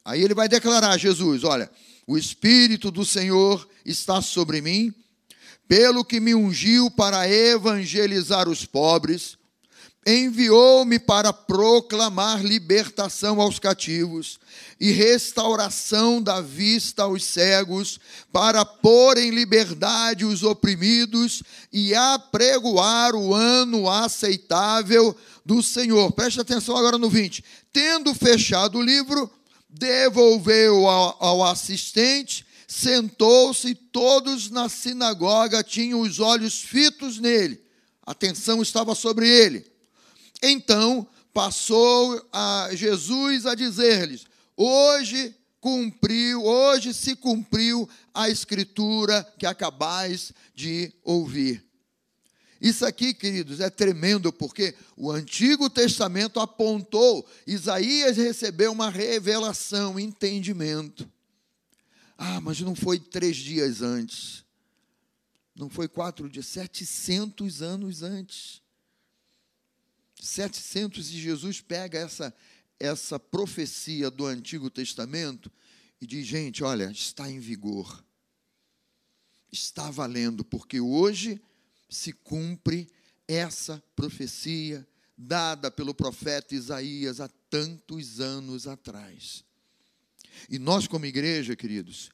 E: Aí ele vai declarar: Jesus, olha, o Espírito do Senhor está sobre mim, pelo que me ungiu para evangelizar os pobres enviou-me para proclamar libertação aos cativos e restauração da vista aos cegos, para pôr em liberdade os oprimidos e apregoar o ano aceitável do Senhor. Preste atenção agora no 20. Tendo fechado o livro, devolveu ao, ao assistente, sentou-se e todos na sinagoga tinham os olhos fitos nele. A atenção estava sobre ele. Então passou a Jesus a dizer-lhes: Hoje cumpriu, hoje se cumpriu a escritura que acabais de ouvir. Isso aqui, queridos, é tremendo, porque o Antigo Testamento apontou, Isaías recebeu uma revelação, entendimento. Ah, mas não foi três dias antes. Não foi quatro dias, setecentos anos antes. 700 e Jesus pega essa essa profecia do Antigo Testamento e diz: gente, olha, está em vigor, está valendo, porque hoje se cumpre essa profecia dada pelo profeta Isaías há tantos anos atrás. E nós, como igreja, queridos,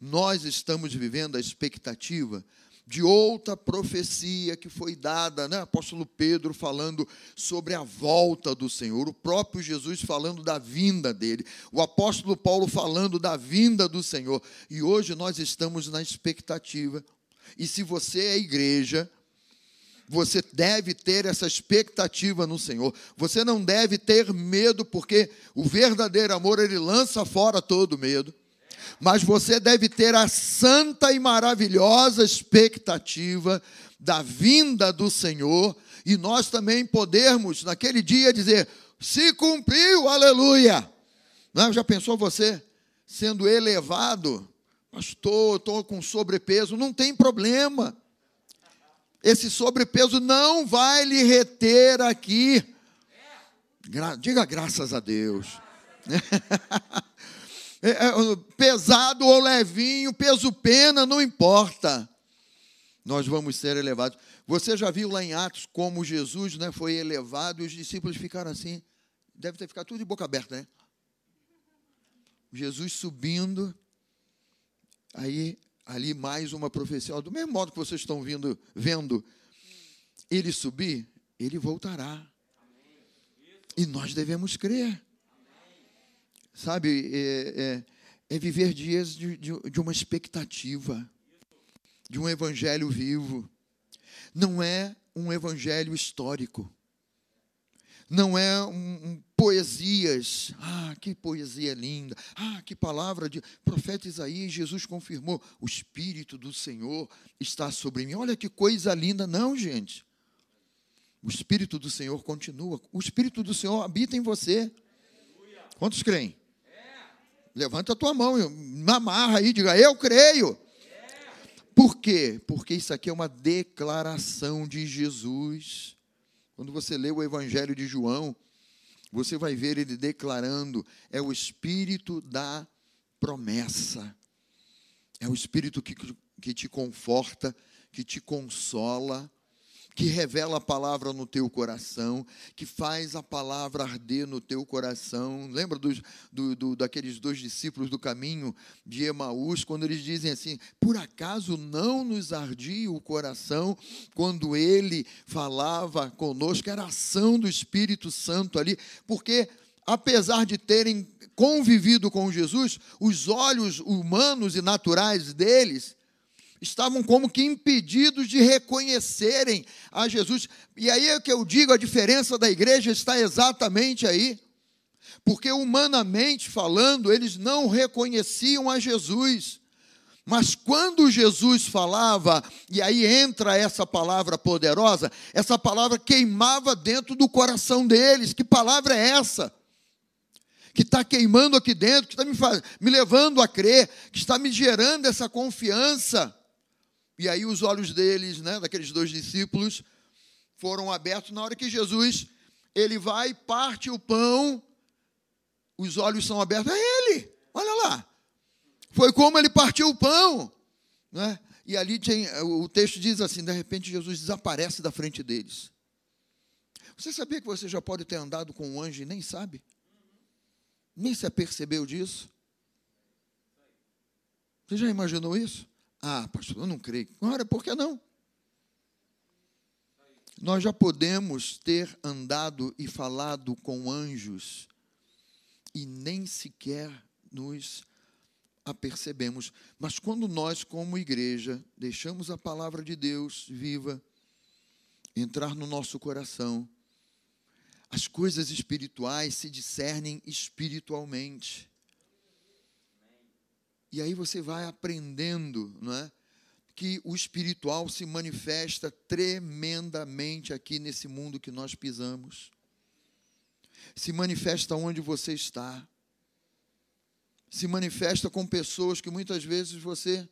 E: nós estamos vivendo a expectativa de outra profecia que foi dada, né? Apóstolo Pedro falando sobre a volta do Senhor, o próprio Jesus falando da vinda dele, o apóstolo Paulo falando da vinda do Senhor. E hoje nós estamos na expectativa. E se você é igreja, você deve ter essa expectativa no Senhor. Você não deve ter medo, porque o verdadeiro amor ele lança fora todo medo mas você deve ter a santa e maravilhosa expectativa da vinda do Senhor e nós também podermos, naquele dia, dizer: se cumpriu, aleluia. Não, já pensou você sendo elevado? Pastor, estou com sobrepeso, não tem problema. Esse sobrepeso não vai lhe reter aqui. Diga graças a Deus. [LAUGHS] É, é, pesado ou levinho, peso pena, não importa. nós vamos ser elevados. Você já viu lá em Atos como Jesus né, foi elevado e os discípulos ficaram assim? Deve ter ficado tudo de boca aberta, né? Jesus subindo, aí ali mais uma profecia, do mesmo modo que vocês estão vindo, vendo ele subir, ele voltará. E nós devemos crer. Sabe, é, é, é viver dias de, de, de uma expectativa, de um evangelho vivo. Não é um evangelho histórico. Não é um, um, poesias. Ah, que poesia linda. Ah, que palavra de profeta Isaías. Jesus confirmou: o Espírito do Senhor está sobre mim. Olha que coisa linda. Não, gente. O Espírito do Senhor continua. O Espírito do Senhor habita em você. Quantos creem? Levanta a tua mão, amarra aí, diga, eu creio. Por quê? Porque isso aqui é uma declaração de Jesus. Quando você lê o Evangelho de João, você vai ver ele declarando: é o Espírito da promessa. É o Espírito que, que te conforta, que te consola, que revela a palavra no teu coração, que faz a palavra arder no teu coração. Lembra dos, do, do, daqueles dois discípulos do caminho de Emaús, quando eles dizem assim: por acaso não nos ardia o coração quando ele falava conosco? Era a ação do Espírito Santo ali, porque apesar de terem convivido com Jesus, os olhos humanos e naturais deles estavam como que impedidos de reconhecerem a Jesus. E aí é que eu digo, a diferença da igreja está exatamente aí. Porque humanamente falando, eles não reconheciam a Jesus. Mas quando Jesus falava, e aí entra essa palavra poderosa, essa palavra queimava dentro do coração deles. Que palavra é essa? que está queimando aqui dentro, que está me, me levando a crer, que está me gerando essa confiança. E aí os olhos deles, né, daqueles dois discípulos, foram abertos na hora que Jesus ele vai parte o pão, os olhos são abertos a ele. Olha lá. Foi como ele partiu o pão, né? E ali tem, o texto diz assim: de repente Jesus desaparece da frente deles. Você sabia que você já pode ter andado com um anjo e nem sabe? Nem se apercebeu disso? Você já imaginou isso? Ah, pastor, eu não creio. Ora, por que não? Nós já podemos ter andado e falado com anjos e nem sequer nos apercebemos. Mas quando nós, como igreja, deixamos a palavra de Deus viva entrar no nosso coração, as coisas espirituais se discernem espiritualmente. E aí você vai aprendendo, não é? Que o espiritual se manifesta tremendamente aqui nesse mundo que nós pisamos. Se manifesta onde você está. Se manifesta com pessoas que muitas vezes você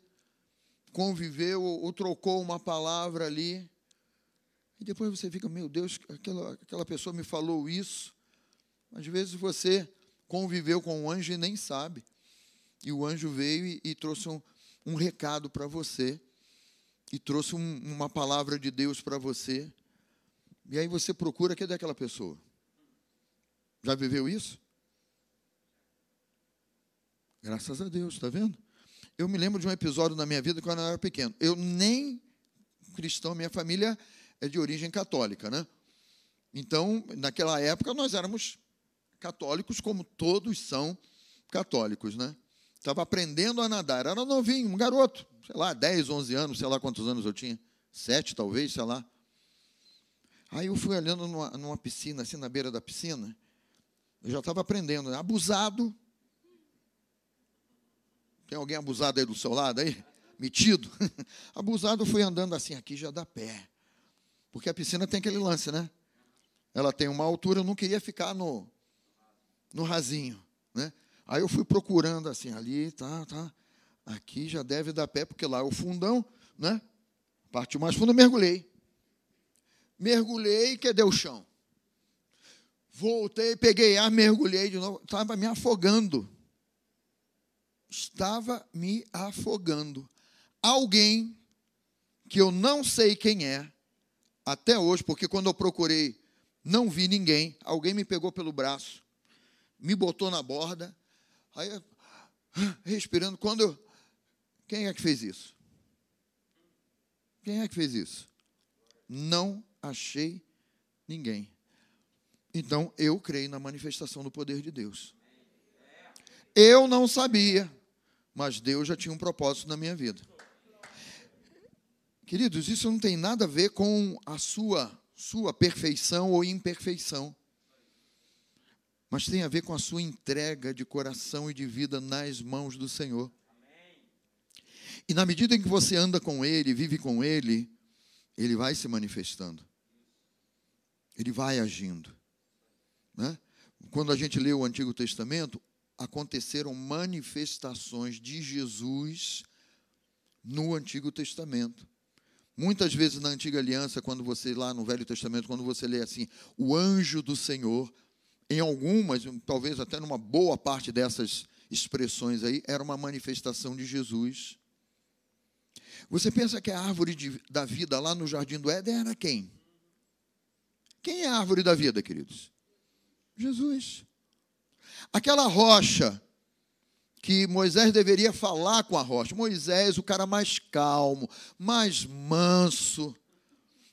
E: conviveu ou, ou trocou uma palavra ali. E depois você fica, meu Deus, aquela, aquela pessoa me falou isso. Às vezes você conviveu com um anjo e nem sabe. E o anjo veio e, e trouxe um, um recado para você, e trouxe um, uma palavra de Deus para você. E aí você procura, cadê aquela pessoa? Já viveu isso? Graças a Deus, está vendo? Eu me lembro de um episódio na minha vida quando eu era pequeno. Eu nem cristão, minha família é de origem católica, né? Então, naquela época, nós éramos católicos, como todos são católicos, né? Estava aprendendo a nadar. Era novinho, um garoto, sei lá, 10, 11 anos, sei lá quantos anos eu tinha. Sete, talvez, sei lá. Aí eu fui olhando numa, numa piscina, assim, na beira da piscina. Eu já estava aprendendo. Né? Abusado. Tem alguém abusado aí do seu lado aí? Metido? [LAUGHS] abusado, eu fui andando assim, aqui já dá pé. Porque a piscina tem aquele lance, né? Ela tem uma altura, eu não queria ficar no, no rasinho, né? Aí eu fui procurando assim, ali, tá, tá. Aqui já deve dar pé, porque lá é o fundão, né? Partiu mais fundo, mergulhei. Mergulhei, cadê o chão? Voltei, peguei ar, mergulhei de novo. Estava me afogando. Estava me afogando. Alguém que eu não sei quem é, até hoje, porque quando eu procurei, não vi ninguém. Alguém me pegou pelo braço, me botou na borda, aí respirando. Quando. Quem é que fez isso? Quem é que fez isso? Não achei ninguém. Então eu creio na manifestação do poder de Deus. Eu não sabia, mas Deus já tinha um propósito na minha vida. Queridos, isso não tem nada a ver com a sua sua perfeição ou imperfeição. Mas tem a ver com a sua entrega de coração e de vida nas mãos do Senhor. E na medida em que você anda com Ele, vive com Ele, Ele vai se manifestando. Ele vai agindo. Né? Quando a gente lê o Antigo Testamento, aconteceram manifestações de Jesus no Antigo Testamento. Muitas vezes na Antiga Aliança, quando você, lá no Velho Testamento, quando você lê assim, o anjo do Senhor, em algumas, talvez até numa boa parte dessas expressões aí, era uma manifestação de Jesus. Você pensa que a árvore de, da vida lá no Jardim do Éden era quem? Quem é a árvore da vida, queridos? Jesus. Aquela rocha que Moisés deveria falar com a rocha. Moisés, o cara mais calmo, mais manso,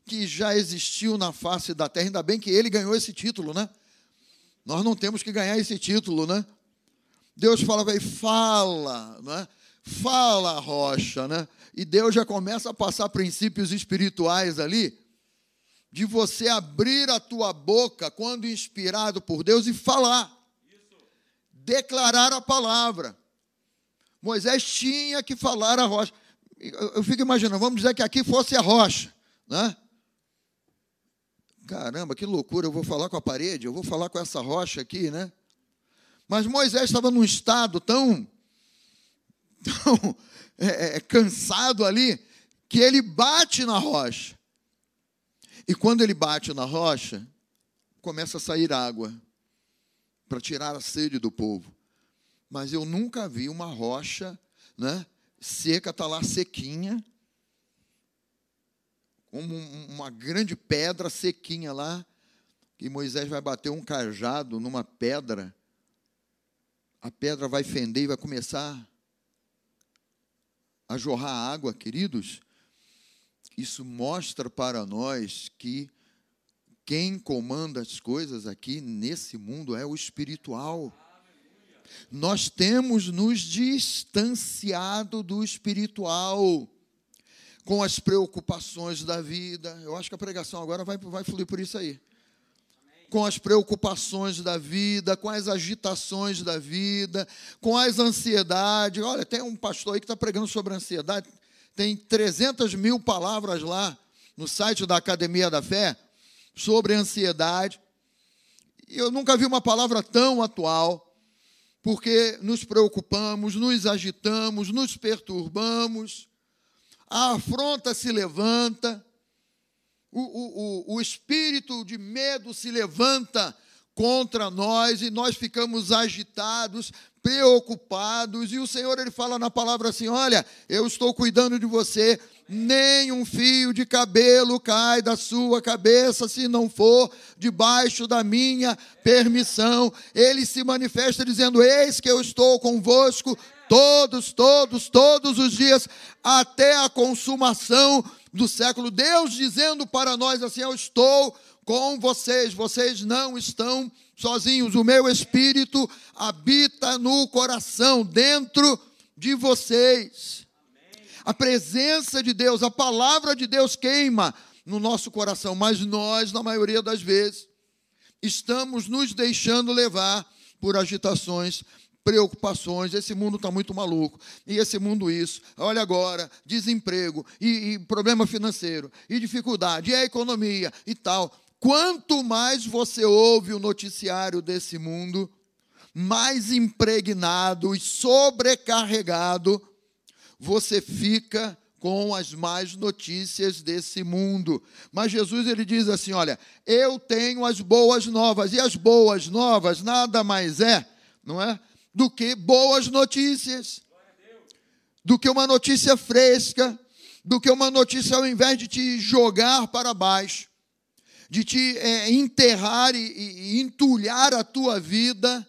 E: que já existiu na face da terra. Ainda bem que ele ganhou esse título, né? Nós não temos que ganhar esse título, né? Deus fala, vai, fala, né? Fala rocha, né? E Deus já começa a passar princípios espirituais ali, de você abrir a tua boca quando inspirado por Deus e falar declarar a palavra. Moisés tinha que falar a rocha. Eu fico imaginando, vamos dizer que aqui fosse a rocha, né? Caramba, que loucura, eu vou falar com a parede, eu vou falar com essa rocha aqui, né? Mas Moisés estava num estado tão, [LAUGHS] tão é, é, cansado ali, que ele bate na rocha. E quando ele bate na rocha, começa a sair água para tirar a sede do povo. Mas eu nunca vi uma rocha, né, seca, está lá sequinha, como uma grande pedra sequinha lá, que Moisés vai bater um cajado numa pedra, a pedra vai fender e vai começar a jorrar água, queridos. Isso mostra para nós que quem comanda as coisas aqui nesse mundo é o espiritual. Nós temos nos distanciado do espiritual com as preocupações da vida. Eu acho que a pregação agora vai, vai fluir por isso aí. Com as preocupações da vida, com as agitações da vida, com as ansiedades. Olha, tem um pastor aí que está pregando sobre ansiedade. Tem 300 mil palavras lá no site da Academia da Fé sobre ansiedade. Eu nunca vi uma palavra tão atual, porque nos preocupamos, nos agitamos, nos perturbamos, a afronta se levanta, o, o, o, espírito de medo se levanta contra nós e nós ficamos agitados, preocupados, e o Senhor ele fala na palavra assim: "Olha, eu estou cuidando de você, nem um fio de cabelo cai da sua cabeça se não for debaixo da minha permissão". Ele se manifesta dizendo: "Eis que eu estou convosco todos, todos, todos os dias até a consumação do século". Deus dizendo para nós assim: "Eu estou com vocês, vocês não estão sozinhos. O meu espírito habita no coração, dentro de vocês. A presença de Deus, a palavra de Deus queima no nosso coração, mas nós, na maioria das vezes, estamos nos deixando levar por agitações, preocupações. Esse mundo está muito maluco. E esse mundo, isso. Olha agora: desemprego, e, e problema financeiro, e dificuldade, e a economia e tal. Quanto mais você ouve o noticiário desse mundo, mais impregnado e sobrecarregado você fica com as más notícias desse mundo. Mas Jesus ele diz assim, olha, eu tenho as boas novas e as boas novas nada mais é, não é, do que boas notícias. Do que uma notícia fresca, do que uma notícia ao invés de te jogar para baixo, de te é, enterrar e, e entulhar a tua vida,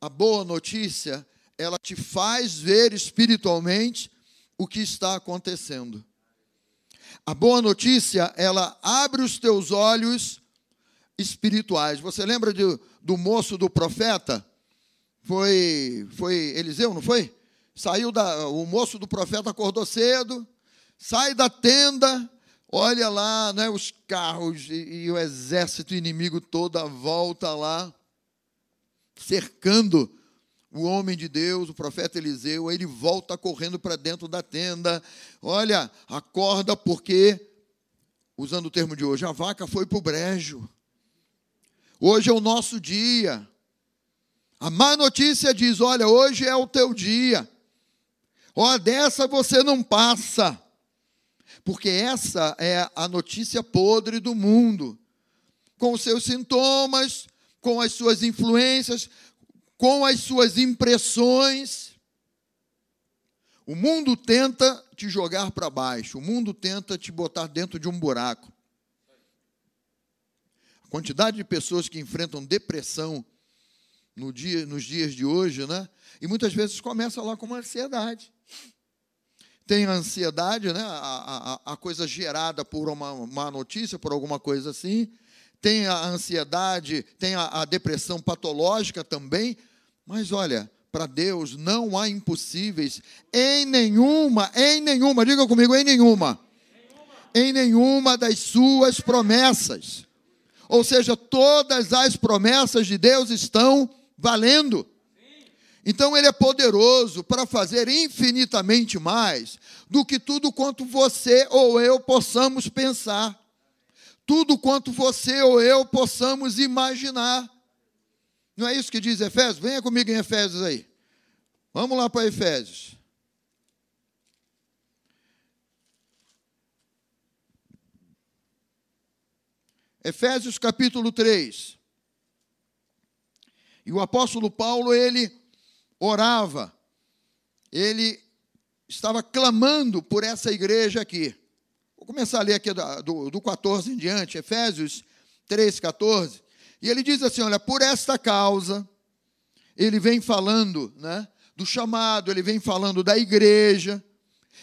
E: a boa notícia, ela te faz ver espiritualmente o que está acontecendo. A boa notícia, ela abre os teus olhos espirituais. Você lembra de, do moço do profeta? Foi, foi Eliseu, não foi? Saiu da, o moço do profeta acordou cedo, sai da tenda, olha lá, né, os carros e, e o exército inimigo toda volta lá, cercando o homem de Deus, o profeta Eliseu, ele volta correndo para dentro da tenda. Olha, acorda porque, usando o termo de hoje, a vaca foi para o brejo. Hoje é o nosso dia. A má notícia diz: olha, hoje é o teu dia. Ó, dessa você não passa. Porque essa é a notícia podre do mundo. Com os seus sintomas, com as suas influências, com as suas impressões. O mundo tenta te jogar para baixo, o mundo tenta te botar dentro de um buraco. A quantidade de pessoas que enfrentam depressão no dia, nos dias de hoje, né? E muitas vezes começa lá com uma ansiedade. Tem a ansiedade, né? A, a, a coisa gerada por uma má notícia, por alguma coisa assim tem a ansiedade, tem a, a depressão patológica também, mas olha, para Deus não há impossíveis em nenhuma, em nenhuma, diga comigo, em nenhuma, em nenhuma das suas promessas. Ou seja, todas as promessas de Deus estão valendo. Então ele é poderoso para fazer infinitamente mais do que tudo quanto você ou eu possamos pensar tudo quanto você ou eu possamos imaginar. Não é isso que diz Efésios? Venha comigo em Efésios aí. Vamos lá para Efésios. Efésios capítulo 3. E o apóstolo Paulo, ele orava, ele estava clamando por essa igreja aqui. Vou começar a ler aqui do, do 14 em diante, Efésios 3, 14. E ele diz assim: olha, por esta causa, ele vem falando né, do chamado, ele vem falando da igreja,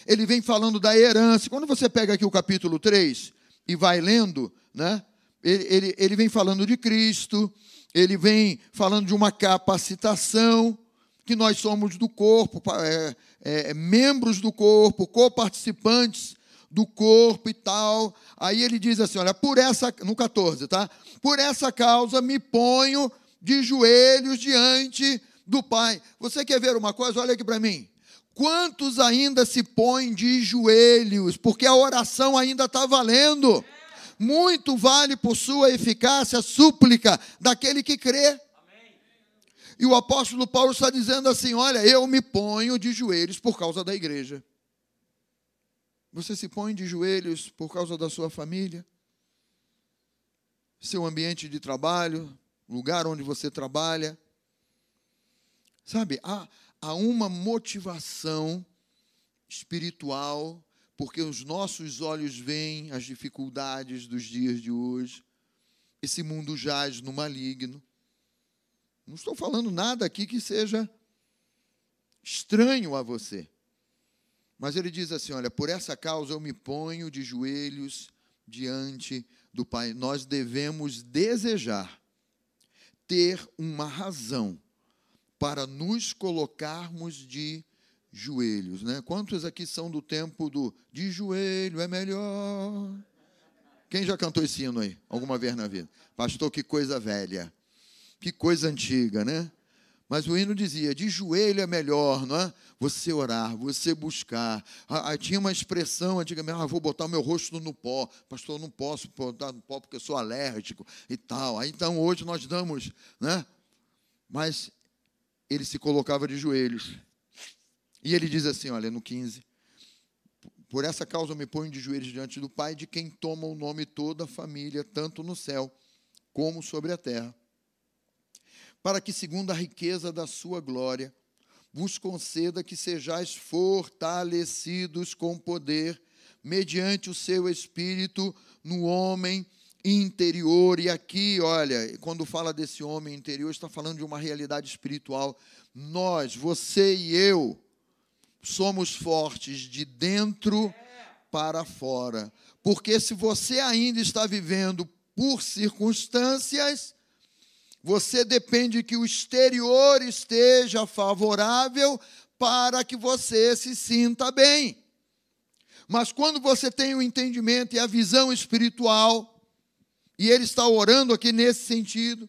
E: ele vem falando da herança. Quando você pega aqui o capítulo 3 e vai lendo, né, ele, ele, ele vem falando de Cristo, ele vem falando de uma capacitação, que nós somos do corpo, é, é, membros do corpo, coparticipantes do corpo e tal. Aí ele diz assim: olha, por essa, no 14, tá? Por essa causa me ponho de joelhos diante do Pai. Você quer ver uma coisa? Olha aqui para mim. Quantos ainda se põem de joelhos? Porque a oração ainda está valendo. Muito vale por sua eficácia a súplica daquele que crê. E o apóstolo Paulo está dizendo assim: Olha, eu me ponho de joelhos por causa da igreja. Você se põe de joelhos por causa da sua família, seu ambiente de trabalho, lugar onde você trabalha. Sabe, há, há uma motivação espiritual, porque os nossos olhos veem as dificuldades dos dias de hoje. Esse mundo jaz no maligno. Não estou falando nada aqui que seja estranho a você. Mas ele diz assim: Olha, por essa causa eu me ponho de joelhos diante do Pai. Nós devemos desejar ter uma razão para nos colocarmos de joelhos, né? Quantos aqui são do tempo do de joelho é melhor? Quem já cantou esse hino aí alguma vez na vida? Pastor, que coisa velha. Que coisa antiga, né? Mas o hino dizia: de joelho é melhor, não é? Você orar, você buscar. Ah, ah, tinha uma expressão antigamente: ah, vou botar o meu rosto no pó. Pastor, não posso botar no pó porque eu sou alérgico e tal. Aí, então hoje nós damos, né? Mas ele se colocava de joelhos. E ele diz assim: olha, no 15: Por essa causa eu me ponho de joelhos diante do Pai, de quem toma o nome toda a família, tanto no céu como sobre a terra para que, segundo a riqueza da sua glória, vos conceda que sejais fortalecidos com poder mediante o seu espírito no homem interior. E aqui, olha, quando fala desse homem interior, está falando de uma realidade espiritual. Nós, você e eu, somos fortes de dentro para fora. Porque se você ainda está vivendo por circunstâncias, você depende que o exterior esteja favorável para que você se sinta bem. Mas quando você tem o entendimento e a visão espiritual, e ele está orando aqui nesse sentido,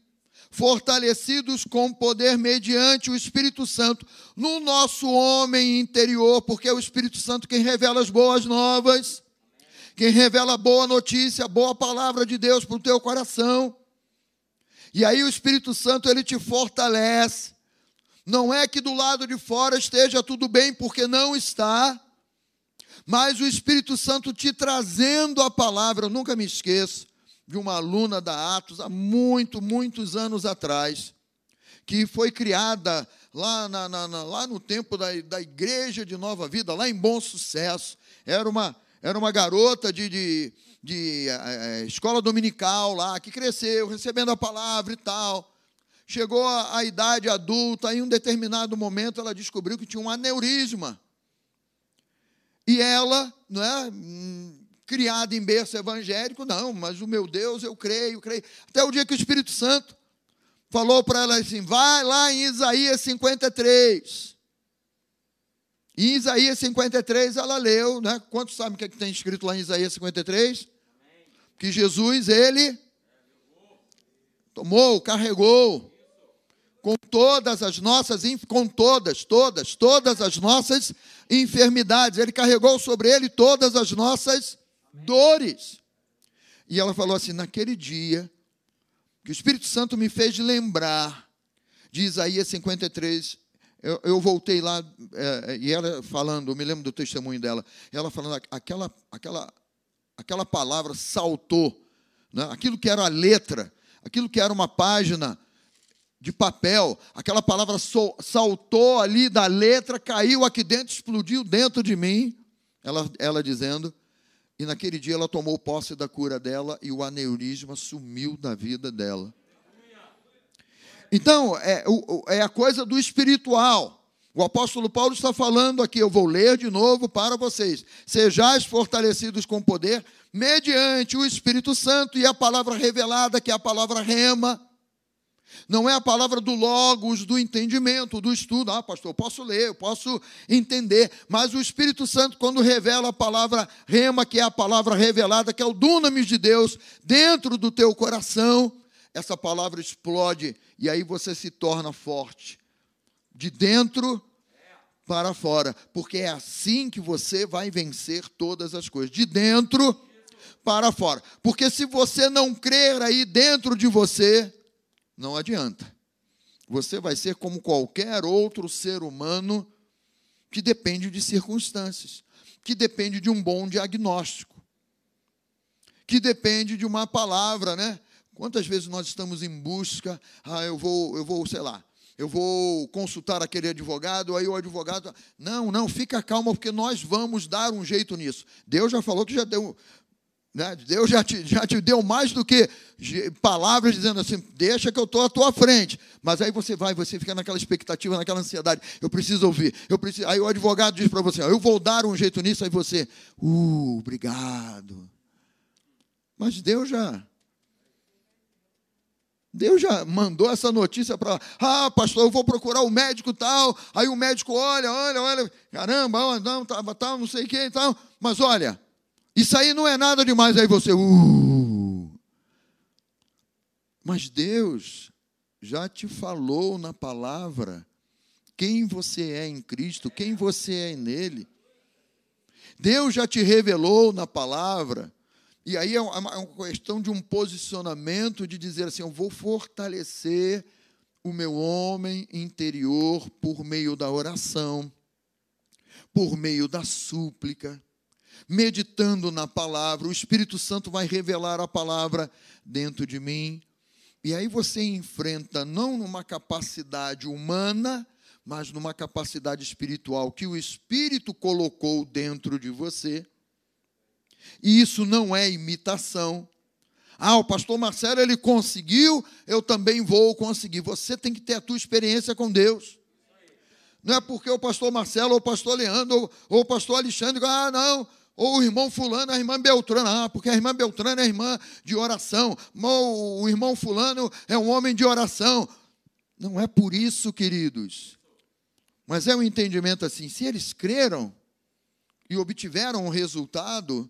E: fortalecidos com poder mediante o Espírito Santo no nosso homem interior, porque é o Espírito Santo quem revela as boas novas, quem revela boa notícia, boa palavra de Deus para o teu coração. E aí o Espírito Santo ele te fortalece. Não é que do lado de fora esteja tudo bem, porque não está. Mas o Espírito Santo te trazendo a palavra, eu nunca me esqueço de uma aluna da Atos há muito, muitos anos atrás, que foi criada lá, na, na, na, lá no tempo da, da Igreja de Nova Vida, lá em Bom Sucesso. Era uma, era uma garota de, de de é, escola dominical lá, que cresceu recebendo a palavra e tal. Chegou à idade adulta, em um determinado momento ela descobriu que tinha um aneurisma. E ela, não é, criada em berço evangélico, não, mas o meu Deus, eu creio, creio. Até o dia que o Espírito Santo falou para ela assim: vai lá em Isaías 53. Em Isaías 53 ela leu, né? Quantos sabem o que, é que tem escrito lá em Isaías 53? que Jesus, ele tomou, carregou com todas as nossas, com todas, todas, todas as nossas enfermidades. Ele carregou sobre ele todas as nossas dores. E ela falou assim: naquele dia, que o Espírito Santo me fez lembrar de Isaías 53. Eu, eu voltei lá, é, e ela falando, eu me lembro do testemunho dela, ela falando, aquela, aquela aquela palavra saltou. Né? Aquilo que era a letra, aquilo que era uma página de papel, aquela palavra saltou ali da letra, caiu aqui dentro, explodiu dentro de mim. Ela, ela dizendo, e naquele dia ela tomou posse da cura dela e o aneurisma sumiu da vida dela. Então, é, é a coisa do espiritual. O apóstolo Paulo está falando aqui, eu vou ler de novo para vocês. Sejais fortalecidos com poder, mediante o Espírito Santo e a palavra revelada, que é a palavra rema. Não é a palavra do logos, do entendimento, do estudo. Ah, pastor, eu posso ler, eu posso entender. Mas o Espírito Santo, quando revela a palavra rema, que é a palavra revelada, que é o dunamis de Deus, dentro do teu coração, essa palavra explode e aí você se torna forte de dentro para fora, porque é assim que você vai vencer todas as coisas, de dentro para fora. Porque se você não crer aí dentro de você, não adianta. Você vai ser como qualquer outro ser humano que depende de circunstâncias, que depende de um bom diagnóstico, que depende de uma palavra, né? Quantas vezes nós estamos em busca, ah, eu vou, eu vou, sei lá, eu vou consultar aquele advogado, aí o advogado, não, não, fica calma, porque nós vamos dar um jeito nisso. Deus já falou que já deu, né? Deus já te, já te deu mais do que palavras dizendo assim, deixa que eu estou à tua frente. Mas aí você vai, você fica naquela expectativa, naquela ansiedade, eu preciso ouvir, eu preciso. Aí o advogado diz para você, eu vou dar um jeito nisso, aí você, uh, obrigado. Mas Deus já Deus já mandou essa notícia para ah, pastor, eu vou procurar o médico tal. Aí o médico olha, olha, olha, caramba, não, tal, não sei quem e tal. Mas olha, isso aí não é nada demais. Aí você, uh. Mas Deus já te falou na palavra quem você é em Cristo, quem você é nele. Deus já te revelou na palavra e aí é, é uma questão de um posicionamento de dizer assim: eu vou fortalecer o meu homem interior por meio da oração, por meio da súplica, meditando na palavra. O Espírito Santo vai revelar a palavra dentro de mim. E aí você enfrenta não numa capacidade humana, mas numa capacidade espiritual que o Espírito colocou dentro de você E isso não é imitação. Ah, o pastor Marcelo ele conseguiu, eu também vou conseguir. Você tem que ter a tua experiência com Deus. Não é porque o pastor Marcelo, ou o pastor Leandro, ou, ou o pastor Alexandre, ah, não, ou o irmão fulano, a irmã Beltrana, ah, porque a irmã Beltrana é irmã de oração, ou o irmão fulano é um homem de oração. Não é por isso, queridos. Mas é um entendimento assim, se eles creram e obtiveram um resultado,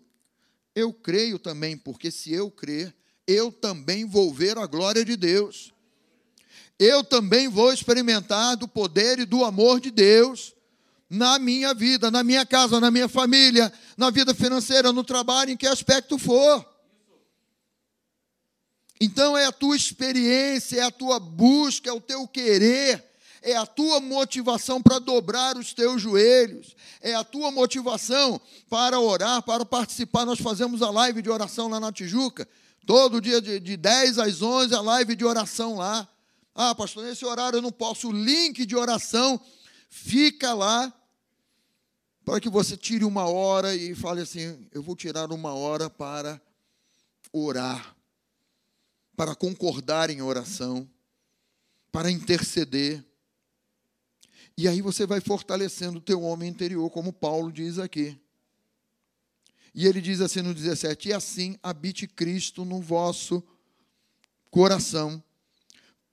E: eu creio também, porque se eu crer, eu também vou ver a glória de Deus. Eu também vou experimentar do poder e do amor de Deus na minha vida, na minha casa, na minha família, na vida financeira, no trabalho, em que aspecto for. Então é a tua experiência, é a tua busca, é o teu querer, é a tua motivação para dobrar os teus joelhos, é a tua motivação para orar, para participar. Nós fazemos a live de oração lá na Tijuca, todo dia de, de 10 às 11, a live de oração lá. Ah, pastor, nesse horário eu não posso. O link de oração fica lá para que você tire uma hora e fale assim: eu vou tirar uma hora para orar, para concordar em oração, para interceder. E aí você vai fortalecendo o teu homem interior, como Paulo diz aqui. E ele diz assim no 17: E assim habite Cristo no vosso coração,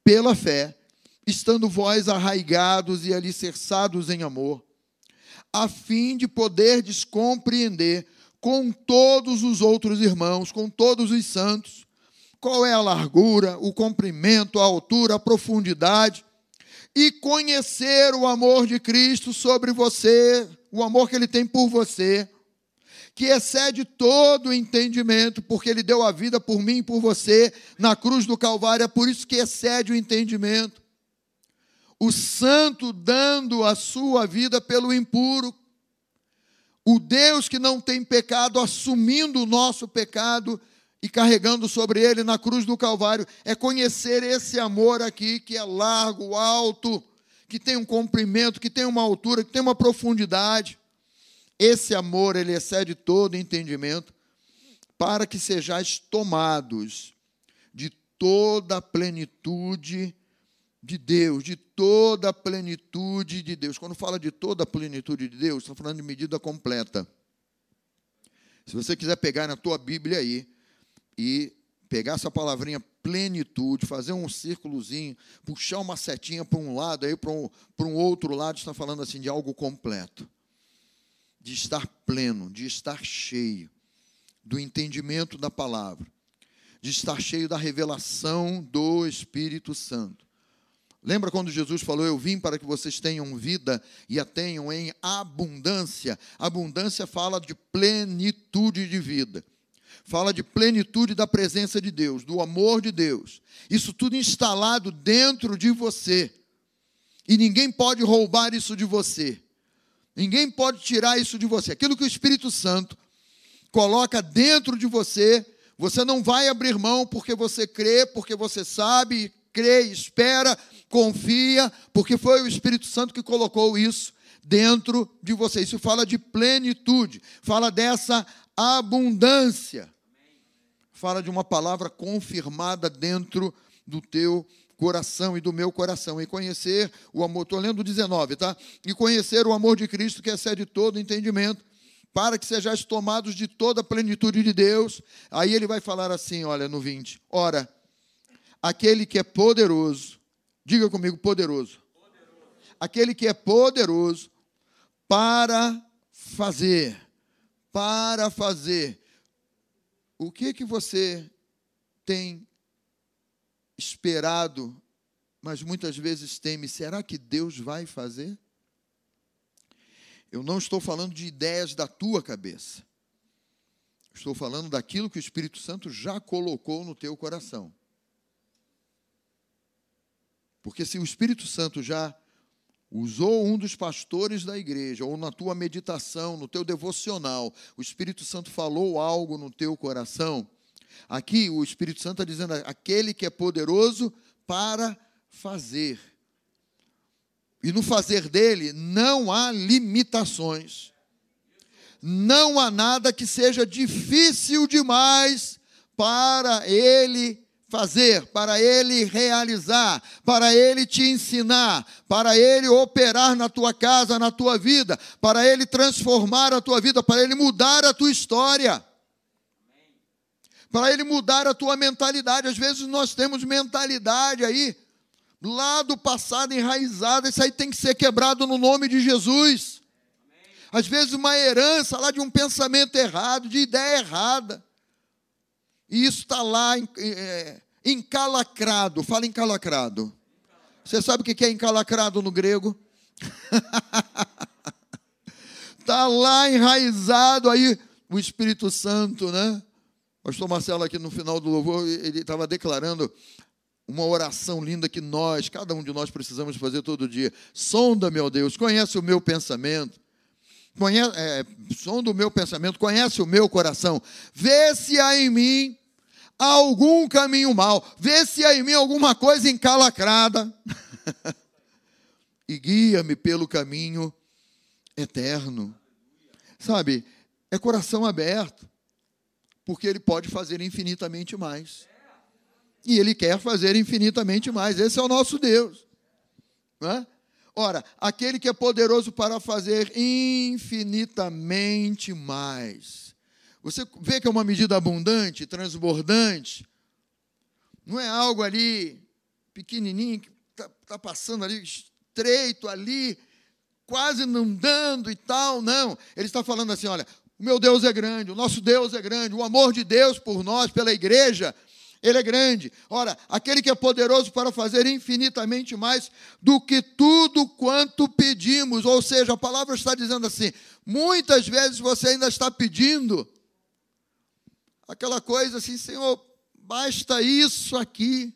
E: pela fé, estando vós arraigados e alicerçados em amor, a fim de poder descompreender com todos os outros irmãos, com todos os santos, qual é a largura, o comprimento, a altura, a profundidade, e conhecer o amor de Cristo sobre você, o amor que ele tem por você, que excede todo o entendimento, porque ele deu a vida por mim e por você na cruz do Calvário, é por isso que excede o entendimento. O santo dando a sua vida pelo impuro, o Deus que não tem pecado assumindo o nosso pecado e carregando sobre ele na cruz do Calvário, é conhecer esse amor aqui que é largo, alto, que tem um comprimento, que tem uma altura, que tem uma profundidade. Esse amor, ele excede todo entendimento, para que sejais tomados de toda a plenitude de Deus, de toda a plenitude de Deus. Quando fala de toda a plenitude de Deus, está falando de medida completa. Se você quiser pegar na tua Bíblia aí e pegar essa palavrinha plenitude, fazer um círculozinho, puxar uma setinha para um lado, aí para um, para um outro lado, está falando assim de algo completo de estar pleno, de estar cheio do entendimento da palavra, de estar cheio da revelação do Espírito Santo. Lembra quando Jesus falou: Eu vim para que vocês tenham vida e a tenham em abundância? Abundância fala de plenitude de vida, fala de plenitude da presença de Deus, do amor de Deus. Isso tudo instalado dentro de você. E ninguém pode roubar isso de você. Ninguém pode tirar isso de você. Aquilo que o Espírito Santo coloca dentro de você, você não vai abrir mão porque você crê, porque você sabe, crê, espera, confia, porque foi o Espírito Santo que colocou isso dentro de você. Isso fala de plenitude, fala dessa abundância. Fala de uma palavra confirmada dentro do teu coração e do meu coração, e conhecer o amor, estou lendo 19, tá? E conhecer o amor de Cristo que excede todo entendimento, para que sejais tomados de toda a plenitude de Deus. Aí ele vai falar assim, olha, no 20: Ora, aquele que é poderoso, diga comigo, poderoso. poderoso. Aquele que é poderoso para fazer, para fazer. O que que você tem esperado, mas muitas vezes teme: será que Deus vai fazer? Eu não estou falando de ideias da tua cabeça. Estou falando daquilo que o Espírito Santo já colocou no teu coração. Porque se o Espírito Santo já usou um dos pastores da igreja, ou na tua meditação, no teu devocional, o Espírito Santo falou algo no teu coração, Aqui o Espírito Santo está dizendo: aquele que é poderoso para fazer. E no fazer dele não há limitações. não há nada que seja difícil demais para ele fazer, para ele realizar, para ele te ensinar, para ele operar na tua casa, na tua vida, para ele transformar a tua vida, para ele mudar a tua história. Para ele mudar a tua mentalidade. Às vezes nós temos mentalidade aí lá do passado enraizada, isso aí tem que ser quebrado no nome de Jesus às vezes uma herança lá de um pensamento errado, de ideia errada. E isso está lá é, encalacrado. Fala encalacrado. Você sabe o que é encalacrado no grego? Está [LAUGHS] lá enraizado aí o Espírito Santo, né? O pastor Marcelo aqui no final do louvor, ele estava declarando uma oração linda que nós, cada um de nós precisamos fazer todo dia. Sonda, meu Deus, conhece o meu pensamento conhece, é, som do meu pensamento, conhece o meu coração, vê se há em mim algum caminho mal, vê se há em mim alguma coisa encalacrada, [LAUGHS] e guia-me pelo caminho eterno. Sabe, é coração aberto, porque ele pode fazer infinitamente mais. E ele quer fazer infinitamente mais. Esse é o nosso Deus. Não é? Ora, aquele que é poderoso para fazer infinitamente mais. Você vê que é uma medida abundante, transbordante. Não é algo ali pequenininho que está tá passando ali estreito ali, quase não dando e tal. Não. Ele está falando assim: olha, o meu Deus é grande, o nosso Deus é grande, o amor de Deus por nós, pela igreja, ele é grande. Ora, aquele que é poderoso para fazer infinitamente mais do que tudo quanto pedimos. Ou seja, a palavra está dizendo assim: muitas vezes você ainda está pedindo aquela coisa assim, Senhor, basta isso aqui.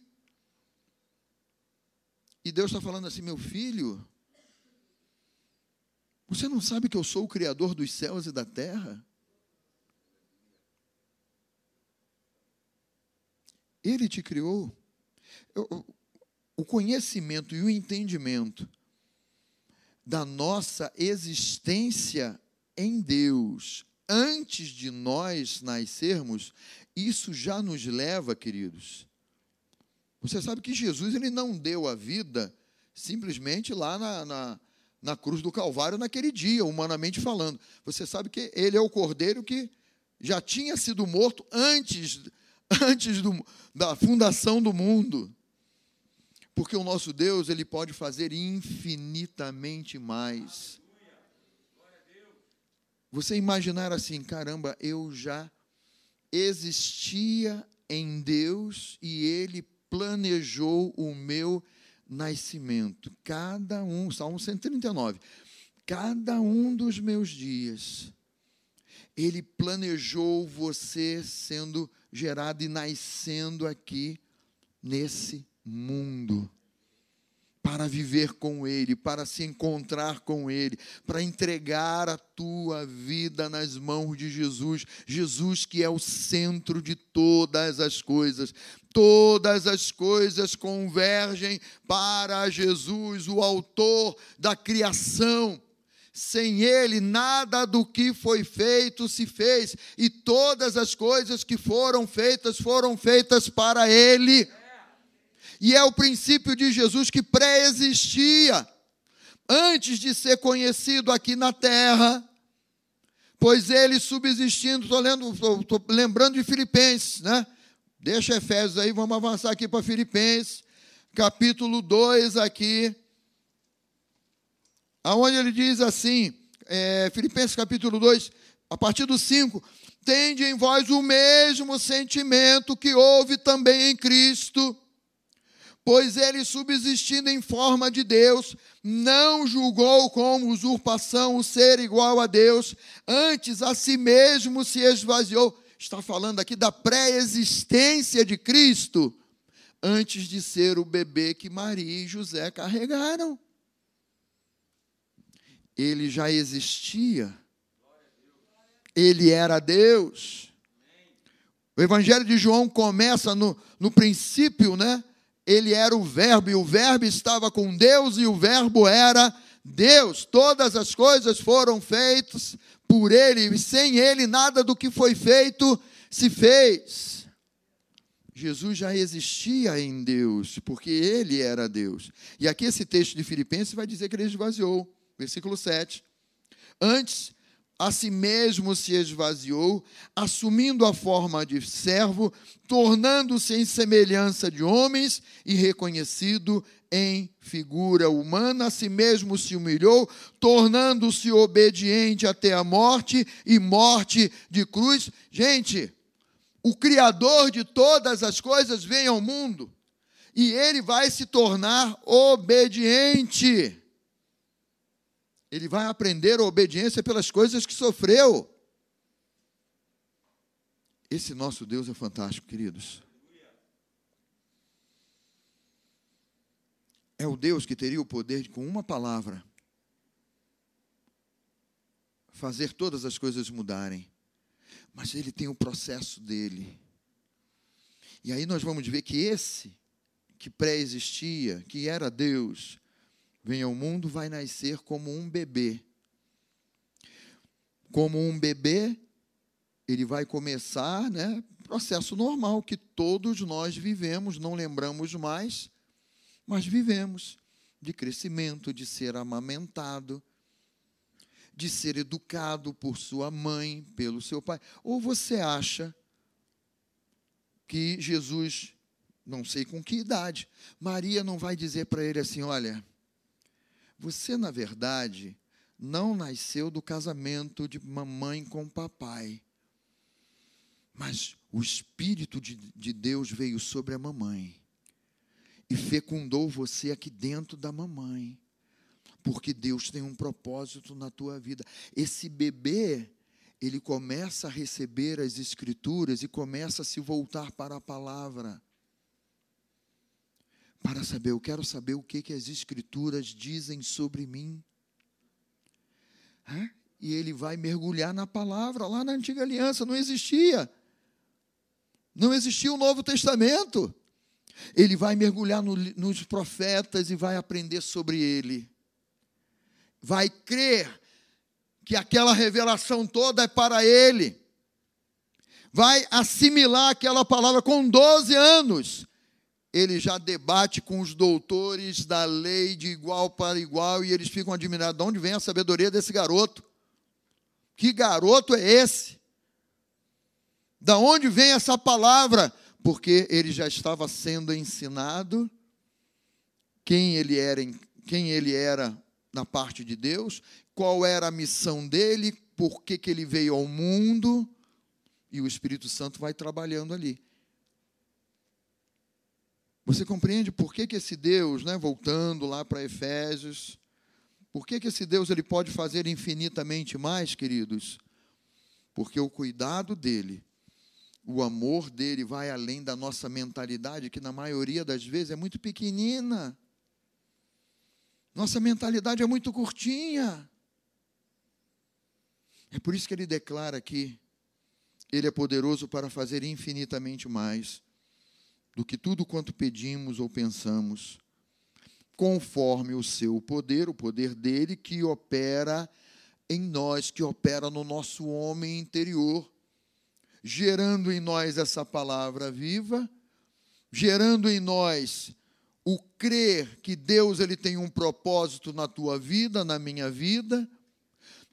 E: E Deus está falando assim, meu filho, você não sabe que eu sou o Criador dos céus e da terra? Ele te criou. O conhecimento e o entendimento da nossa existência em Deus antes de nós nascermos, isso já nos leva, queridos. Você sabe que Jesus ele não deu a vida simplesmente lá na, na, na cruz do Calvário naquele dia, humanamente falando. Você sabe que ele é o cordeiro que já tinha sido morto antes antes do, da fundação do mundo. Porque o nosso Deus, ele pode fazer infinitamente mais. Você imaginar assim, caramba, eu já existia em Deus e ele planejou o meu nascimento. Cada um, Salmo 139. Cada um dos meus dias, ele planejou você sendo gerado e nascendo aqui nesse mundo para viver com Ele, para se encontrar com Ele, para entregar a tua vida nas mãos de Jesus. Jesus, que é o centro de todas as coisas. Todas as coisas convergem para Jesus, o Autor da criação. Sem ele, nada do que foi feito se fez, e todas as coisas que foram feitas foram feitas para ele. E é o princípio de Jesus que pré-existia antes de ser conhecido aqui na terra, pois ele subsistindo, estou lembrando de Filipenses, né? Deixa Efésios aí, vamos avançar aqui para Filipenses, capítulo 2 aqui aonde ele diz assim, é, Filipenses capítulo 2, a partir do 5, tende em vós o mesmo sentimento que houve também em Cristo, pois ele, subsistindo em forma de Deus, não julgou como usurpação o ser igual a Deus, antes a si mesmo se esvaziou. Está falando aqui da pré-existência de Cristo, antes de ser o bebê que Maria e José carregaram ele já existia. Ele era Deus. O Evangelho de João começa no, no princípio, né? Ele era o Verbo, e o Verbo estava com Deus, e o Verbo era Deus, todas as coisas foram feitas por Ele, e sem Ele nada do que foi feito se fez. Jesus já existia em Deus, porque Ele era Deus. E aqui esse texto de Filipenses vai dizer que Ele esvaziou. Versículo 7. Antes, a si mesmo se esvaziou, assumindo a forma de servo, tornando-se em semelhança de homens e reconhecido em figura humana, a si mesmo se humilhou, tornando-se obediente até a morte e morte de cruz. Gente, o Criador de todas as coisas vem ao mundo e ele vai se tornar obediente. Ele vai aprender a obediência pelas coisas que sofreu. Esse nosso Deus é fantástico, queridos. É o Deus que teria o poder de, com uma palavra, fazer todas as coisas mudarem. Mas ele tem o processo dele. E aí nós vamos ver que esse que pré-existia, que era Deus, vem ao mundo, vai nascer como um bebê. Como um bebê, ele vai começar, né, processo normal que todos nós vivemos, não lembramos mais, mas vivemos de crescimento, de ser amamentado, de ser educado por sua mãe, pelo seu pai. Ou você acha que Jesus, não sei com que idade, Maria não vai dizer para ele assim: olha, você, na verdade, não nasceu do casamento de mamãe com papai. Mas o Espírito de, de Deus veio sobre a mamãe e fecundou você aqui dentro da mamãe. Porque Deus tem um propósito na tua vida. Esse bebê, ele começa a receber as escrituras e começa a se voltar para a palavra para saber, eu quero saber o que, que as Escrituras dizem sobre mim. É? E ele vai mergulhar na palavra, lá na antiga aliança, não existia. Não existia o Novo Testamento. Ele vai mergulhar no, nos profetas e vai aprender sobre ele. Vai crer que aquela revelação toda é para ele. Vai assimilar aquela palavra com 12 anos ele já debate com os doutores da lei de igual para igual e eles ficam admirados. De onde vem a sabedoria desse garoto? Que garoto é esse? Da onde vem essa palavra? Porque ele já estava sendo ensinado quem ele era, quem ele era na parte de Deus, qual era a missão dele, por que, que ele veio ao mundo, e o Espírito Santo vai trabalhando ali. Você compreende por que, que esse Deus, né, voltando lá para Efésios, por que, que esse Deus ele pode fazer infinitamente mais, queridos? Porque o cuidado dele, o amor dele vai além da nossa mentalidade, que na maioria das vezes é muito pequenina. Nossa mentalidade é muito curtinha. É por isso que ele declara aqui: Ele é poderoso para fazer infinitamente mais do que tudo quanto pedimos ou pensamos, conforme o seu poder, o poder dele que opera em nós, que opera no nosso homem interior, gerando em nós essa palavra viva, gerando em nós o crer que Deus ele tem um propósito na tua vida, na minha vida,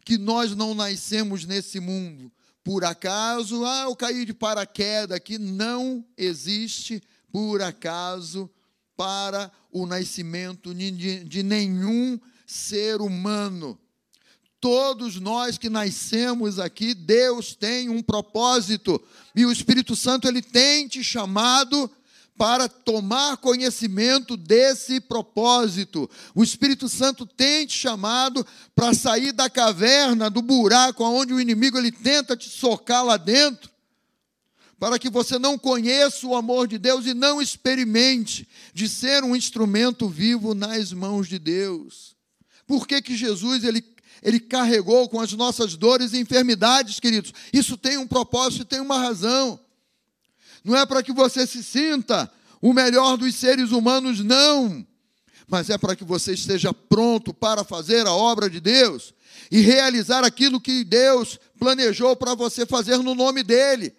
E: que nós não nascemos nesse mundo por acaso, ah, eu caí de paraquedas, que não existe por acaso para o nascimento de, nenhum ser humano. Todos nós que nascemos aqui, Deus tem um propósito e o Espírito Santo ele tem te chamado para tomar conhecimento desse propósito. O Espírito Santo tem te chamado para sair da caverna, do buraco onde o inimigo ele tenta te socar lá dentro para que você não conheça o amor de Deus e não experimente de ser um instrumento vivo nas mãos de Deus. Por que, que Jesus ele, ele carregou com as nossas dores e enfermidades, queridos? Isso tem um propósito e tem uma razão. Não é para que você se sinta o melhor dos seres humanos, não. mas é para que você esteja pronto para fazer a obra de Deus e realizar aquilo que Deus planejou para você fazer no nome dEle.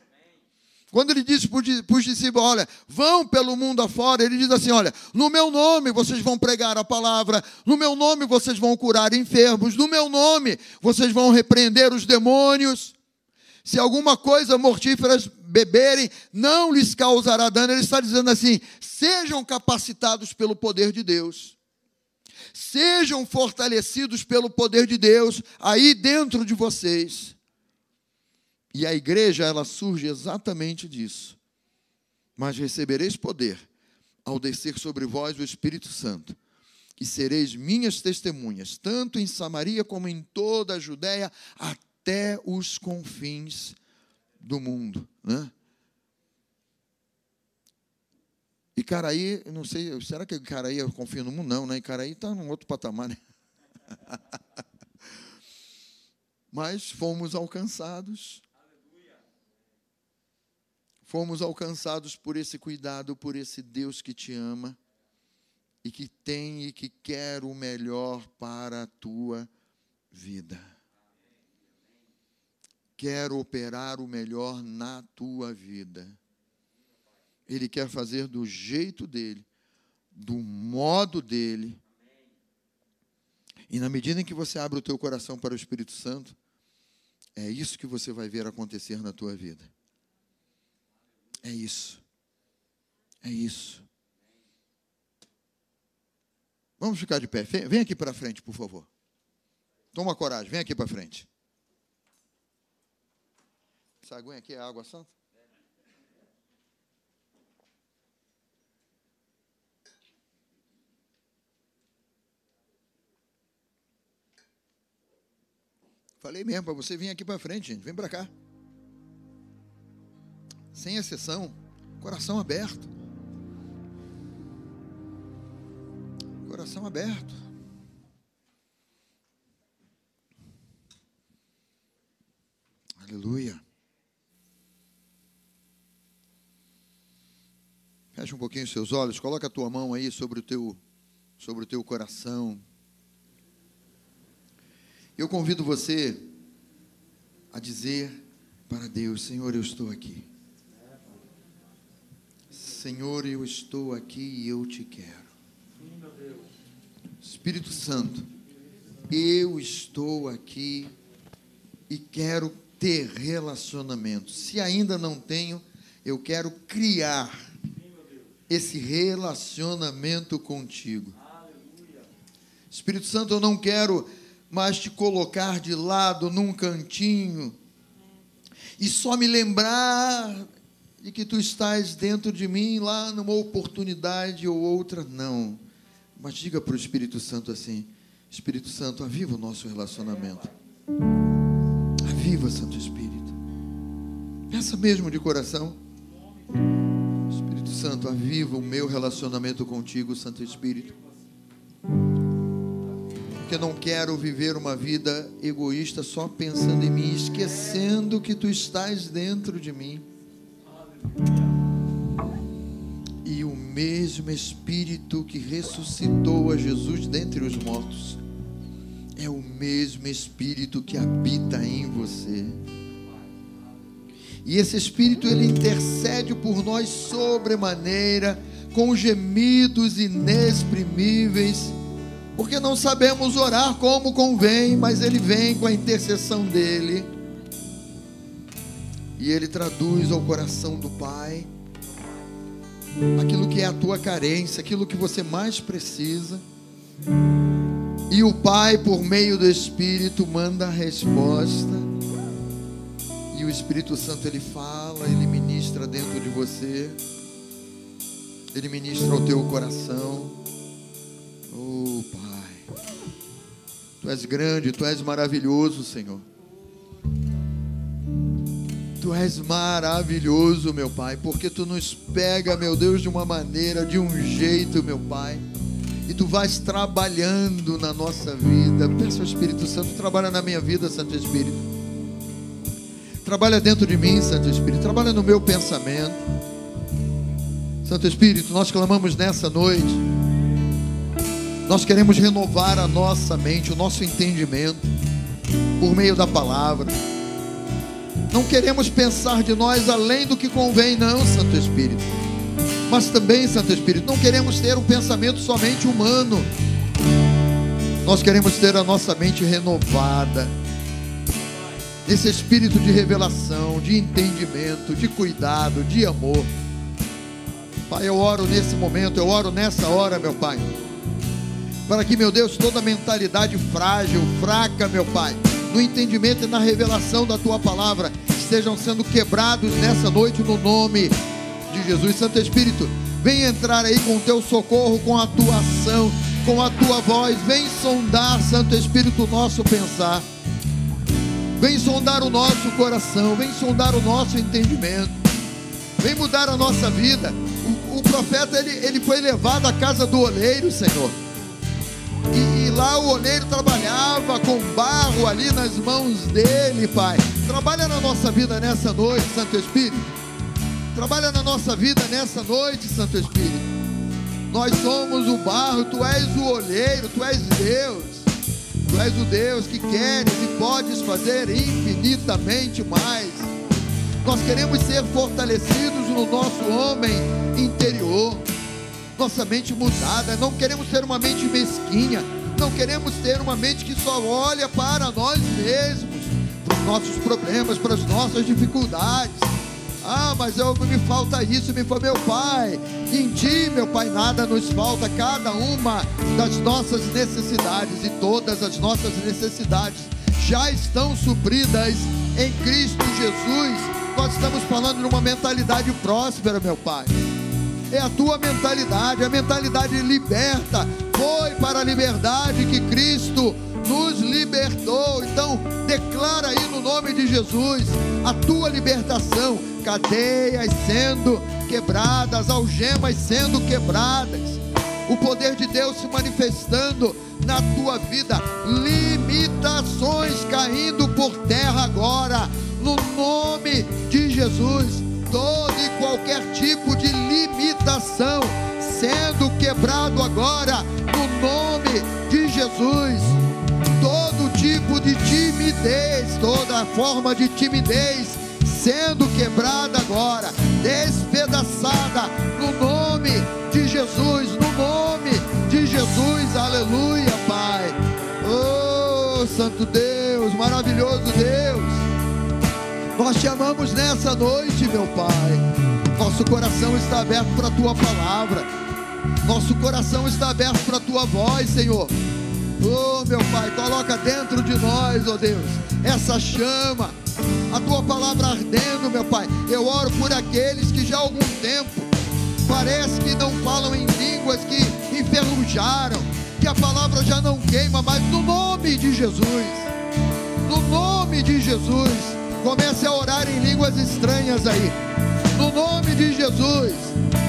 E: Quando ele disse para os discípulos: Olha, vão pelo mundo afora, ele diz assim: Olha, no meu nome vocês vão pregar a palavra, no meu nome vocês vão curar enfermos, no meu nome vocês vão repreender os demônios. Se alguma coisa mortífera beberem, não lhes causará dano. Ele está dizendo assim: sejam capacitados pelo poder de Deus. Sejam fortalecidos pelo poder de Deus aí dentro de vocês. E a igreja, ela surge exatamente disso. Mas recebereis poder ao descer sobre vós o Espírito Santo, e sereis minhas testemunhas, tanto em Samaria como em toda a Judéia, até os confins do mundo. Né? E Caraí, não sei, será que Caraí eu confio no mundo? Não, né? Caraí está num outro patamar, né? [LAUGHS] Mas fomos alcançados fomos alcançados por esse cuidado, por esse Deus que te ama e que tem e que quer o melhor para a tua vida. Quer operar o melhor na tua vida. Ele quer fazer do jeito dele, do modo dele. E na medida em que você abre o teu coração para o Espírito Santo, é isso que você vai ver acontecer na tua vida. É isso. É isso. Vamos ficar de pé. Vem aqui para frente, por favor. Toma coragem, vem aqui para frente. Essa aguinha aqui é água santa? Falei mesmo para você vir aqui para frente, gente. Vem para cá sem exceção, coração aberto. Coração aberto. Aleluia. Fecha um pouquinho os seus olhos, coloca a tua mão aí sobre o teu, sobre o teu coração. Eu convido você a dizer para Deus: Senhor, eu estou aqui. Senhor, eu estou aqui e eu te quero. Espírito Santo, eu estou aqui e quero ter relacionamento. Se ainda não tenho, eu quero criar esse relacionamento contigo. Espírito Santo, eu não quero mais te colocar de lado num cantinho e só me lembrar de que tu estás dentro de mim lá numa oportunidade ou outra, não. Mas diga para o Espírito Santo assim: Espírito Santo, aviva o nosso relacionamento. Aviva, Santo Espírito. Peça mesmo de coração. Espírito Santo, aviva o meu relacionamento contigo, Santo Espírito. Porque não quero viver uma vida egoísta só pensando em mim, esquecendo que tu estás dentro de mim. E o mesmo Espírito que ressuscitou a Jesus dentre os mortos é o mesmo Espírito que habita em você. E esse Espírito ele intercede por nós sobremaneira, com gemidos inexprimíveis, porque não sabemos orar como convém, mas ele vem com a intercessão dele e ele traduz ao coração do Pai aquilo que é a tua carência, aquilo que você mais precisa. E o Pai, por meio do Espírito, manda a resposta. E o Espírito Santo ele fala, ele ministra dentro de você. Ele ministra ao teu coração. Oh, Pai. Tu és grande, tu és maravilhoso, Senhor. Tu és maravilhoso, meu Pai, porque tu nos pega, meu Deus, de uma maneira, de um jeito, meu Pai. E tu vais trabalhando na nossa vida. Peça ao Espírito Santo, trabalha na minha vida, Santo Espírito. Trabalha dentro de mim, Santo Espírito. Trabalha no meu pensamento. Santo Espírito, nós clamamos nessa noite Nós queremos renovar a nossa mente, o nosso entendimento, por meio da palavra. Não queremos pensar de nós além do que convém, não, Santo Espírito. Mas também, Santo Espírito, não queremos ter um pensamento somente humano. Nós queremos ter a nossa mente renovada. Esse espírito de revelação, de entendimento, de cuidado, de amor. Pai, eu oro nesse momento, eu oro nessa hora, meu Pai. Para que, meu Deus, toda mentalidade frágil, fraca, meu Pai, no entendimento e na revelação da tua palavra, estejam sendo quebrados nessa noite no nome de Jesus. Santo Espírito, vem entrar aí com o teu socorro, com a tua ação, com a tua voz. Vem sondar, Santo Espírito, o nosso pensar. Vem sondar o nosso coração, vem sondar o nosso entendimento. Vem mudar a nossa vida. O, o profeta ele, ele foi levado à casa do oleiro, Senhor. Lá o oleiro trabalhava com barro ali nas mãos dele, Pai. Trabalha na nossa vida nessa noite, Santo Espírito. Trabalha na nossa vida nessa noite, Santo Espírito. Nós somos o barro, tu és o olheiro, tu és Deus. Tu és o Deus que queres e podes fazer infinitamente mais. Nós queremos ser fortalecidos no nosso homem interior, nossa mente mudada. Não queremos ter uma mente mesquinha, não queremos ter uma mente que só olha para nós mesmos, para os nossos problemas, para as nossas dificuldades. Ah, mas eu, me falta isso, me foi meu pai. Em ti, meu pai, nada nos falta. Cada uma das nossas necessidades e todas as nossas necessidades já estão supridas em Cristo Jesus. Nós estamos falando de uma mentalidade próspera, meu pai. É a tua mentalidade, a mentalidade liberta. Foi para a liberdade que Cristo nos libertou. Então, declara aí no nome de Jesus a tua libertação, cadeias sendo quebradas, algemas sendo quebradas, o poder de Deus se manifestando na tua vida, limitações caindo por terra agora, no nome de Jesus. Todo e qualquer tipo de limitação sendo quebrado agora, no nome de Jesus. Todo tipo de timidez, toda forma de timidez sendo quebrada agora, despedaçada te amamos nessa noite, meu Pai. Nosso coração está aberto para a tua palavra, nosso coração está aberto para a tua voz, Senhor. Oh, meu Pai, coloca dentro de nós, oh Deus, essa chama, a tua palavra ardendo, meu Pai. Eu oro por aqueles que já há algum tempo parece que não falam em línguas que enferrujaram, que a palavra já não queima, mas no nome de Jesus, no nome de Jesus, comece a orar em línguas estranhas aí. No nome de Jesus,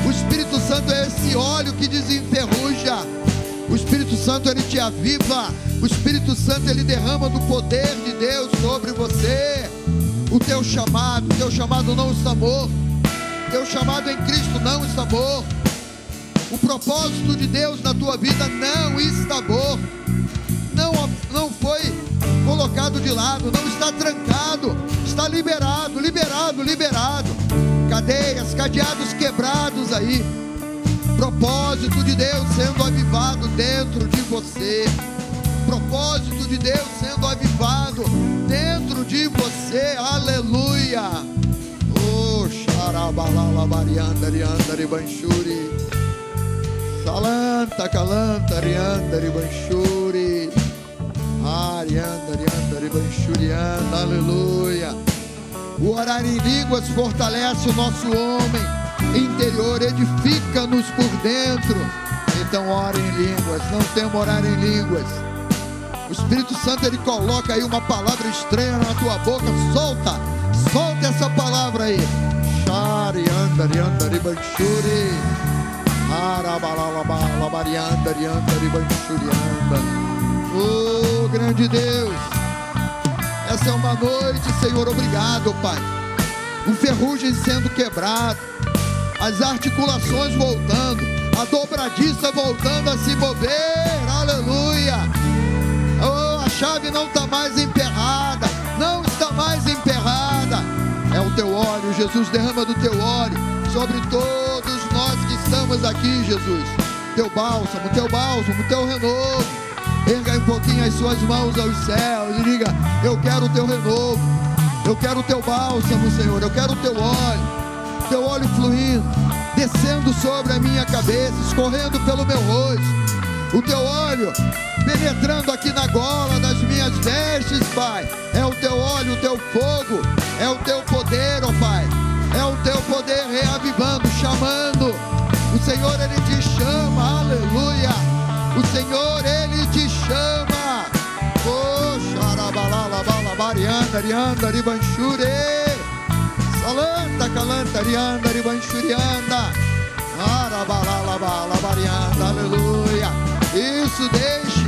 E: o Espírito Santo é esse óleo que desenferruja o Espírito Santo ele te aviva. O Espírito Santo ele derrama do poder de Deus sobre você. O teu chamado, o teu chamado não está morto. O teu chamado em Cristo não está morto. O propósito de Deus na tua vida não está morto. Colocado de lado, não está trancado, está liberado, liberado, liberado. Cadeias, cadeados quebrados aí Propósito de Deus sendo avivado dentro de você. Propósito de Deus sendo avivado dentro de você. Aleluia. Oh, xarabalalabariandari andari banchuri. Salanta calanta riandari banchuri. Andari Aleluia. O orar em línguas fortalece o nosso homem interior, edifica-nos por dentro. Então ore em línguas, não temo orar em línguas. O Espírito Santo ele coloca aí uma palavra estranha na tua boca, solta, solta essa palavra aí. Shari andari andari banchuri. Arabalalabariandari andari banchuri Oh, grande Deus. Essa é uma noite, Senhor, obrigado, Pai. O ferrugem sendo quebrado as articulações voltando, a dobradiça voltando a se mover, aleluia. Oh, a chave não está mais emperrada, não está mais emperrada. É o teu óleo, Jesus derrama do teu óleo sobre todos nós que estamos aqui, Jesus. Teu bálsamo, teu bálsamo, teu renovo. Erga um pouquinho as suas mãos aos céus e diga: Eu quero o teu renovo, eu quero o teu bálsamo, Senhor, eu quero o teu óleo, teu óleo fluindo, descendo sobre a minha cabeça, escorrendo pelo meu rosto. O teu óleo penetrando aqui na gola das minhas vestes, Pai. É o teu óleo, o teu fogo, é o teu poder, ó Pai. É o teu poder reavivando, chamando. O Senhor, Ele te chama, aleluia. O Senhor, Ele xarabalalabalabrianda, rianda, ribanchure. Salanta, calanta, rianda, ribanchurianda. Arabalalabalabrianda, aleluia. Isso, deixe,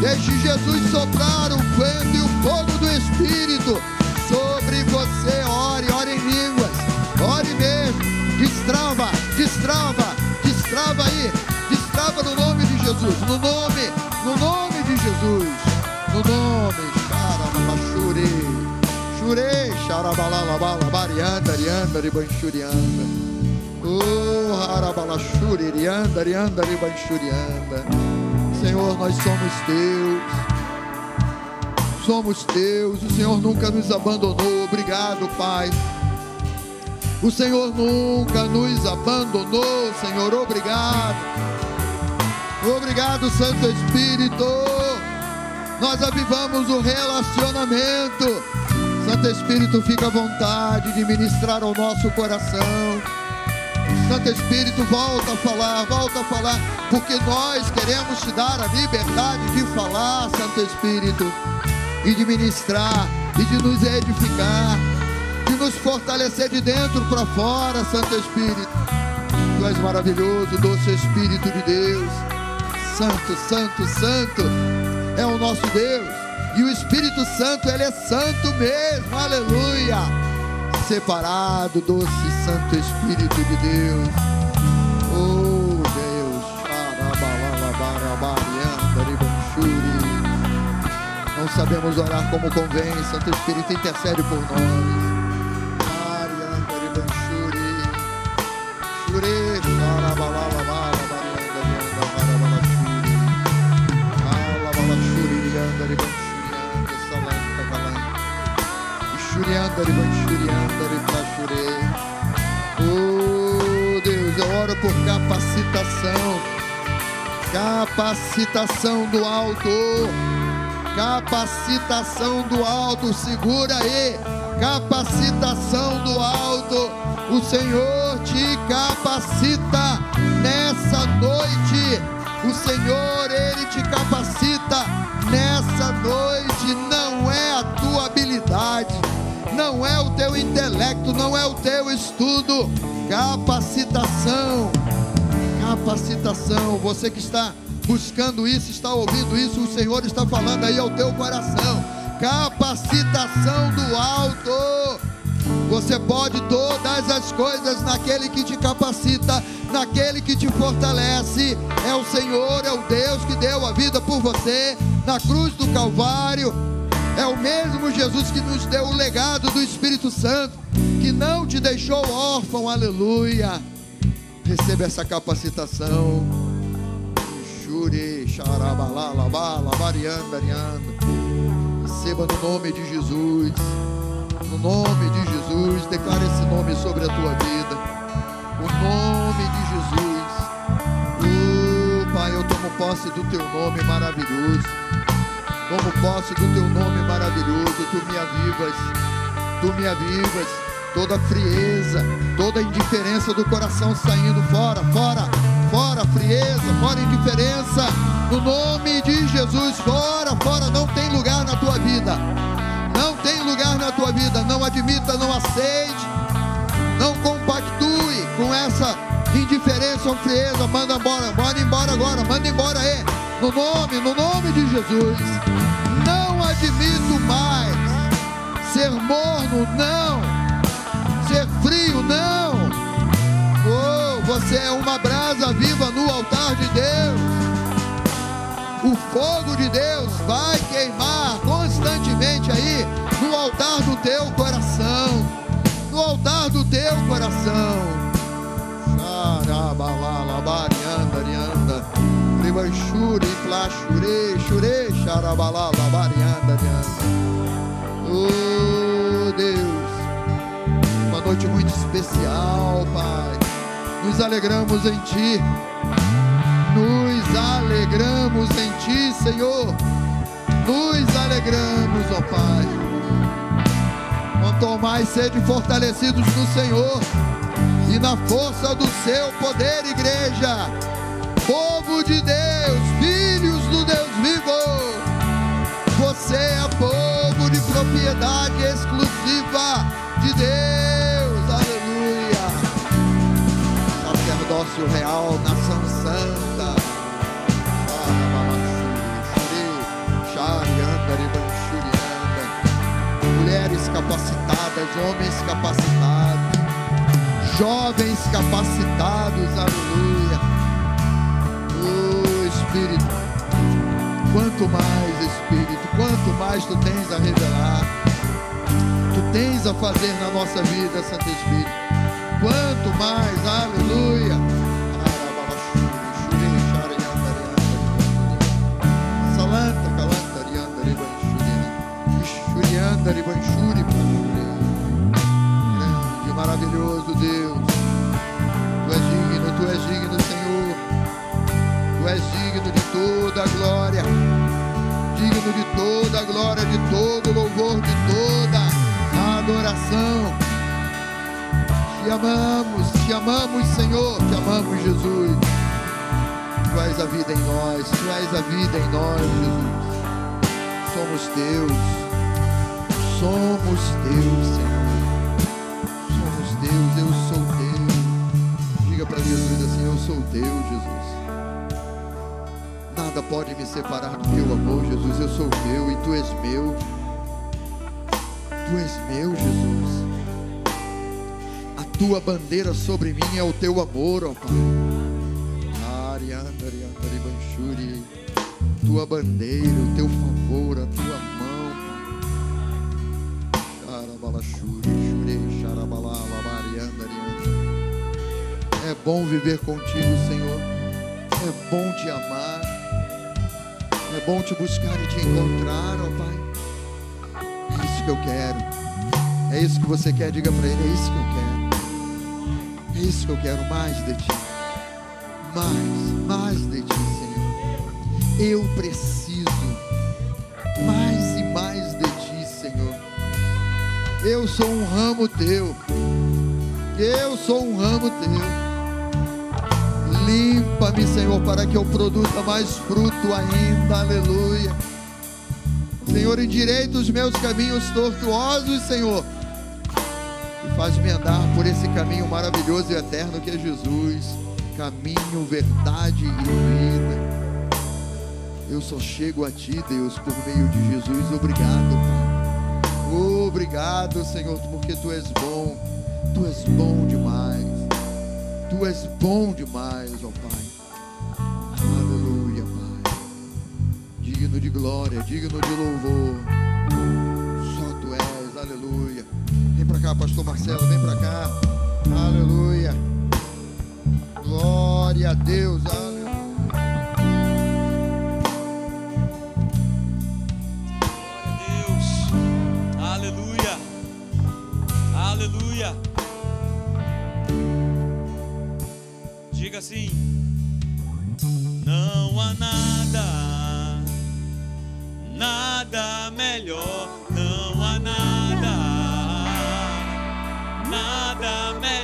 E: deixe Jesus soprar o vento e o fogo do Espírito sobre você. Ore, ore em línguas, ore mesmo. Destrava, destrava, destrava aí, destrava no nome de Jesus, no nome, no nome de Jesus, no nome, xarabalachure, chure, xarabalalabalabrianda, rianda, ribanchurianda. Oh, harabalachure, rianda, rianda, ribanchurianda. Senhor, nós somos teus. Somos teus. O Senhor nunca nos abandonou. Obrigado, Pai. O Senhor nunca nos abandonou, Senhor. Obrigado. Obrigado, Santo Espírito. Nós avivamos o relacionamento. Santo Espírito, fica à vontade de ministrar ao nosso coração. Santo Espírito, volta a falar, volta a falar, porque nós queremos te dar a liberdade de falar, Santo Espírito, e de ministrar, e de nos edificar, de nos fortalecer de dentro para fora, Santo Espírito. Tu és maravilhoso, doce Espírito de Deus. Santo, Santo, Santo é o nosso Deus. E o Espírito Santo, ele é santo mesmo. Aleluia separado, doce Santo Espírito de Deus. Oh Deus, não sabemos orar como convém, Santo Espírito intercede por nós. Shure, xarabalala, Shurianda, Shurianda, Oh Deus, eu oro por capacitação, capacitação do alto, capacitação do alto, segura aí, capacitação do alto. O Senhor te capacita nessa noite. O Senhor, Ele te capacita nessa noite. Não é não é o teu intelecto, não é o teu estudo, capacitação, capacitação. Você que está buscando isso, está ouvindo isso, o Senhor está falando aí ao teu coração. Capacitação do alto. Você pode todas as coisas naquele que te capacita, naquele que te fortalece. É o Senhor, é o Deus que deu a vida por você na cruz do Calvário é o mesmo Jesus que nos deu o legado do Espírito Santo, que não te deixou órfão, aleluia. Receba essa capacitação. Shuri, xarabalala, varianda, arianda. Receba no nome de Jesus. No nome de Jesus, declara esse nome sobre a tua vida. O nome de Jesus. Oh, Pai, eu tomo posse do teu nome maravilhoso. Tomo posse do teu nome maravilhoso. Tu me avivas, tu me avivas. Toda frieza, toda indiferença do coração saindo fora, fora, fora frieza, fora indiferença. No nome de Jesus, fora, fora. Não tem lugar na tua vida. Não tem lugar na tua vida. Não admita, não aceite. Não compactue com essa indiferença ou frieza. Manda embora, manda embora agora, manda embora aí. No nome, no nome de Jesus. Não admito mais ser morno, não. Ser frio, não. Oh, você é uma brasa viva no altar de Deus. O fogo de Deus vai queimar constantemente aí no altar do teu coração. No altar do teu coração. Ribanchuri, Flashure, Shure, Xarabalalabariandarianda. Oh Deus, uma noite muito especial, Pai. Nos alegramos em Ti. Nos alegramos em Ti, Senhor. Nos alegramos, ó Pai. Quanto mais sede fortalecidos no Senhor e na força do Seu poder, igreja. Povo de Deus, filhos do Deus vivo. Você é povo de propriedade exclusiva de Deus. Aleluia. Sacerdócio real, nação santa. Mulheres capacitadas, homens capacitados, jovens capacitados, aleluia. Quanto mais Espírito, quanto mais tu tens a revelar, tu tens a fazer na nossa vida, Santo Espírito. Quanto mais, aleluia. Salanta, calanta, rianda, ribanchuri, grande, maravilhoso Deus. Tu és digno, tu és digno, Senhor. Tu és digno de toda a glória, digno de toda a glória, de todo o louvor, de toda a adoração. Te amamos, te amamos, Senhor, te amamos, Jesus. Tu és a vida em nós, tu és a vida em nós, Jesus. Somos teus, somos teus, Senhor. Somos teus, eu sou teu. Diga para Jesus assim: Eu sou teu, Jesus. Nada pode me separar do teu amor, Jesus. Eu sou teu e tu és meu. Tu és meu, Jesus. A tua bandeira sobre mim é o teu amor, ó Pai. Tua bandeira, o teu favor, a tua mão, Pai. Xarabalachuri, xurei, xarabalá. É bom viver contigo, Senhor. É bom te amar. Bom te buscar e te encontrar, ó Pai. É isso que eu quero. É isso que você quer, diga para ele, é isso que eu quero. É isso que eu quero mais de ti. Mais, mais de ti, Senhor. Eu preciso mais e mais de ti, Senhor. Eu sou um ramo teu. Eu sou um ramo teu. Limpa-me, Senhor, para que eu produza mais fruto ainda. Aleluia. Senhor, endireita os meus caminhos tortuosos, Senhor. E faz-me andar por esse caminho maravilhoso e eterno que é Jesus. Caminho, verdade e vida. Eu só chego a Ti, Deus, por meio de Jesus. Obrigado, Pai. Obrigado, Senhor, porque Tu és bom. Tu és bom demais. Tu és bom demais, Digno de glória, digno de louvor. Só Tu és, aleluia. Vem pra cá, Pastor Marcelo, vem pra cá. Aleluia. Glória a Deus, aleluia.
D: Deus. Aleluia. Aleluia. Diga assim: Não há nada, nada melhor. Não há nada, nada melhor.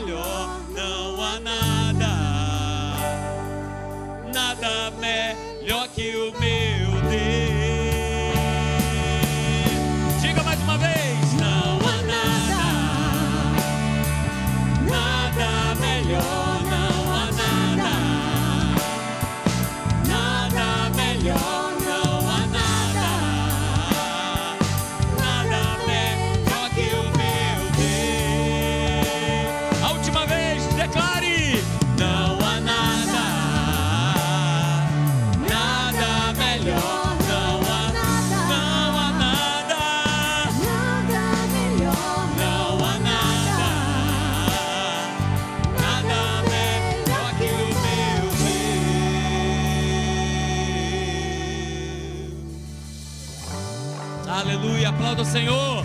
D: Senhor.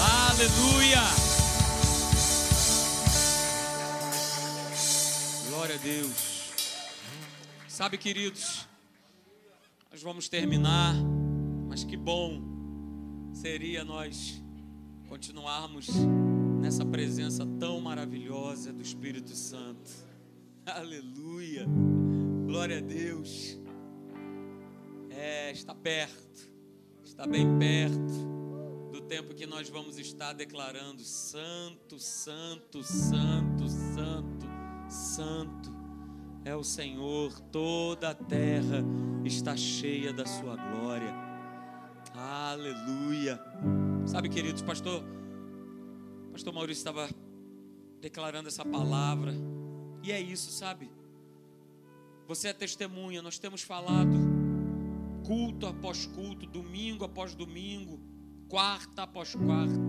D: Aleluia. Glória a Deus. Sabe, queridos, nós vamos terminar, mas que bom seria nós continuarmos nessa presença tão maravilhosa do Espírito Santo. Aleluia. Glória a Deus. É, está perto, está bem perto do tempo que nós vamos estar declarando: Santo, Santo, Santo, Santo, Santo é o Senhor, toda a terra está cheia da Sua glória. Aleluia. Sabe, queridos, pastor, pastor Maurício estava declarando essa palavra, e é isso, sabe? Você é testemunha, nós temos falado culto após culto, domingo após domingo, quarta após quarta,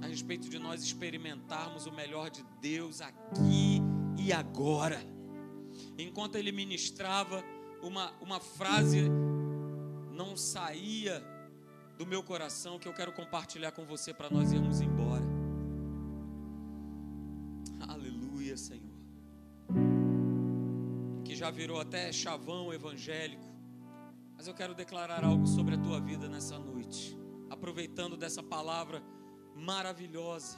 D: a respeito de nós experimentarmos o melhor de Deus aqui e agora. Enquanto ele ministrava, uma, uma frase não saía do meu coração que eu quero compartilhar com você para nós irmos embora. Aleluia, Senhor. Que já virou até chavão evangélico. Mas eu quero declarar algo sobre a tua vida nessa noite, aproveitando dessa palavra maravilhosa,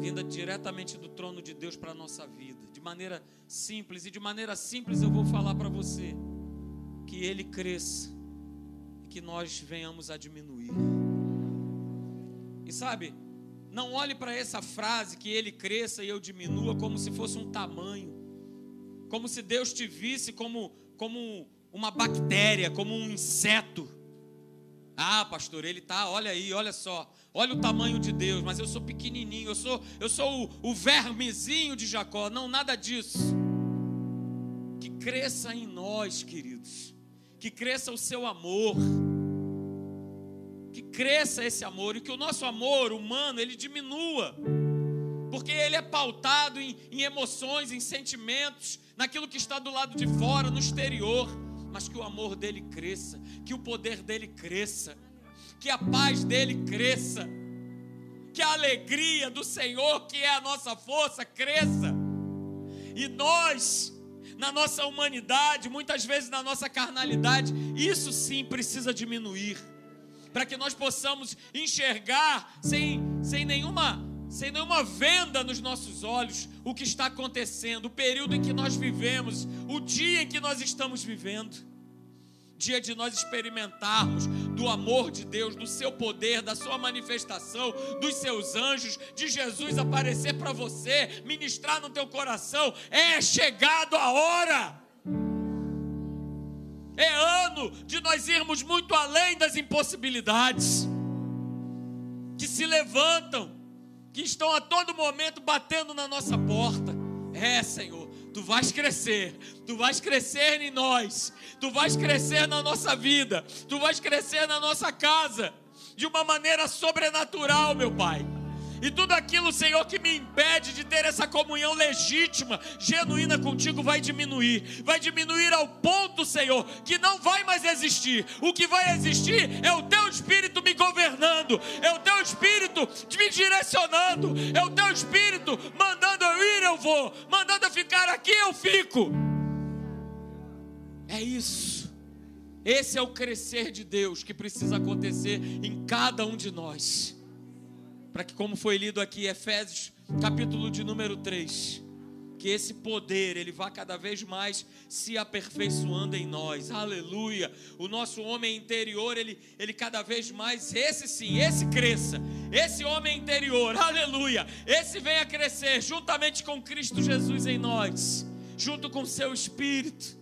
D: vinda diretamente do trono de Deus para a nossa vida, de maneira simples, e de maneira simples eu vou falar para você que Ele cresça e que nós venhamos a diminuir. E sabe, não olhe para essa frase que Ele cresça e eu diminua como se fosse um tamanho, como se Deus te visse como, como uma bactéria, como um inseto. Ah, pastor, ele tá, olha aí, olha só. Olha o tamanho de Deus, mas eu sou pequenininho, eu sou, eu sou o, o vermezinho de Jacó. Não, nada disso. Que cresça em nós, queridos. Que cresça o seu amor. Que cresça esse amor e que o nosso amor humano ele diminua. Porque ele é pautado em, em emoções, em sentimentos, naquilo que está do lado de fora, no exterior mas que o amor dele cresça, que o poder dele cresça, que a paz dele cresça, que a alegria do Senhor, que é a nossa força, cresça. E nós, na nossa humanidade, muitas vezes na nossa carnalidade, isso sim precisa diminuir, para que nós possamos enxergar sem, sem nenhuma sem nenhuma venda nos nossos olhos, o que está acontecendo, o período em que nós vivemos, o dia em que nós estamos vivendo. Dia de nós experimentarmos do amor de Deus, do seu poder, da sua manifestação, dos seus anjos, de Jesus aparecer para você, ministrar no teu coração. É chegado a hora. É ano de nós irmos muito além das impossibilidades que se levantam que estão a todo momento batendo na nossa porta. É, Senhor, tu vais crescer, tu vais crescer em nós, tu vais crescer na nossa vida, tu vais crescer na nossa casa, de uma maneira sobrenatural, meu Pai. E tudo aquilo, Senhor, que me impede de ter essa comunhão legítima, genuína contigo, vai diminuir. Vai diminuir ao ponto, Senhor, que não vai mais existir. O que vai existir é o teu espírito me governando, é o teu espírito me direcionando, é o teu espírito mandando eu ir, eu vou, mandando eu ficar aqui, eu fico. É isso. Esse é o crescer de Deus que precisa acontecer em cada um de nós para que, como foi lido aqui, Efésios, capítulo de número 3, que esse poder ele vá cada vez mais se aperfeiçoando em nós. Aleluia. O nosso homem interior, ele ele cada vez mais esse sim, esse cresça. Esse homem interior, aleluia. Esse venha crescer juntamente com Cristo Jesus em nós, junto com seu espírito.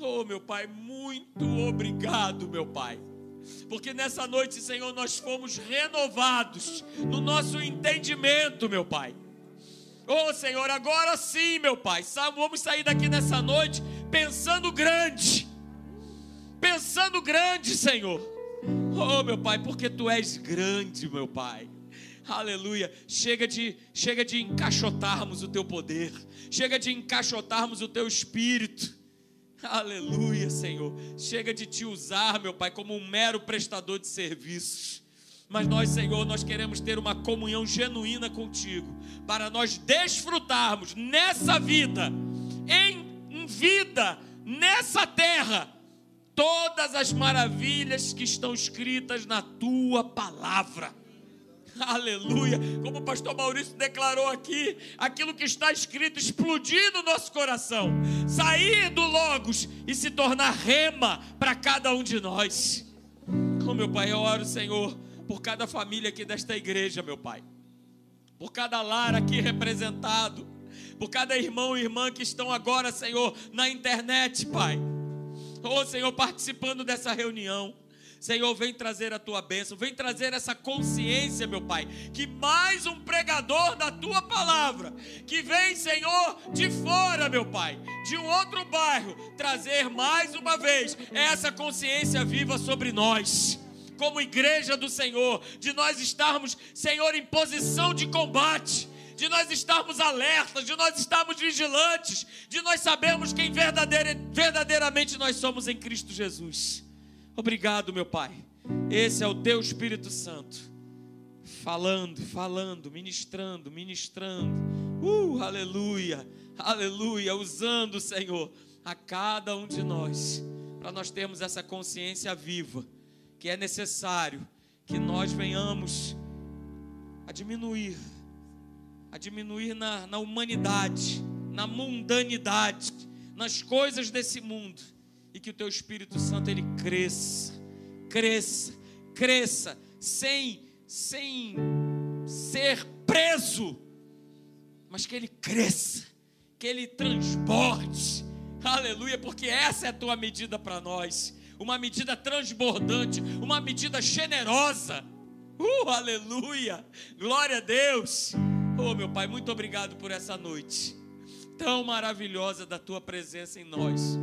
D: Oh, meu Pai, muito obrigado, meu Pai porque nessa noite, Senhor, nós fomos renovados no nosso entendimento, meu Pai. Oh, Senhor, agora sim, meu Pai, vamos sair daqui nessa noite pensando grande, pensando grande, Senhor. Oh, meu Pai, porque Tu és grande, meu Pai. Aleluia. Chega de, chega de encaixotarmos o teu poder. Chega de encaixotarmos o teu espírito. Aleluia, Senhor. Chega de te usar, meu Pai, como um mero prestador de serviços. Mas nós, Senhor, nós queremos ter uma comunhão genuína contigo, para nós desfrutarmos nessa vida, em vida, nessa terra, todas as maravilhas que estão escritas na tua palavra. [LAUGHS] Aleluia. Como o pastor Maurício declarou aqui, aquilo que está escrito explodir no nosso coração, sair do Logos e se tornar rema para cada um de nós. Oh, meu Pai, eu oro, Senhor, por cada família aqui desta igreja, meu Pai, por cada lar aqui representado, por cada irmão e irmã que estão agora, Senhor, na internet, Pai. Oh, Senhor, participando dessa reunião. Senhor, vem trazer a tua bênção, vem trazer essa consciência, meu Pai, que mais um pregador da tua palavra, que vem, Senhor, de fora, meu Pai, de um outro bairro, trazer mais uma vez essa consciência viva sobre nós como igreja do Senhor, de nós estarmos, Senhor, em posição de combate, de nós estarmos alertas, de nós estarmos vigilantes, de nós sabermos quem verdadeira, verdadeiramente nós somos em Cristo Jesus. Obrigado, meu Pai. Esse é o teu Espírito Santo. Falando, falando, ministrando, ministrando. Uh, aleluia, aleluia. Usando, Senhor, a cada um de nós. Para nós termos essa consciência viva. Que é necessário que nós venhamos a diminuir. A diminuir na, na humanidade, na mundanidade, nas coisas desse mundo e que o teu Espírito Santo ele cresça, cresça, cresça, sem, sem ser preso, mas que ele cresça, que ele transborde, aleluia, porque essa é a tua medida para nós, uma medida transbordante, uma medida generosa, uh, aleluia, glória a Deus, oh meu Pai, muito obrigado por essa noite, tão maravilhosa da tua presença em nós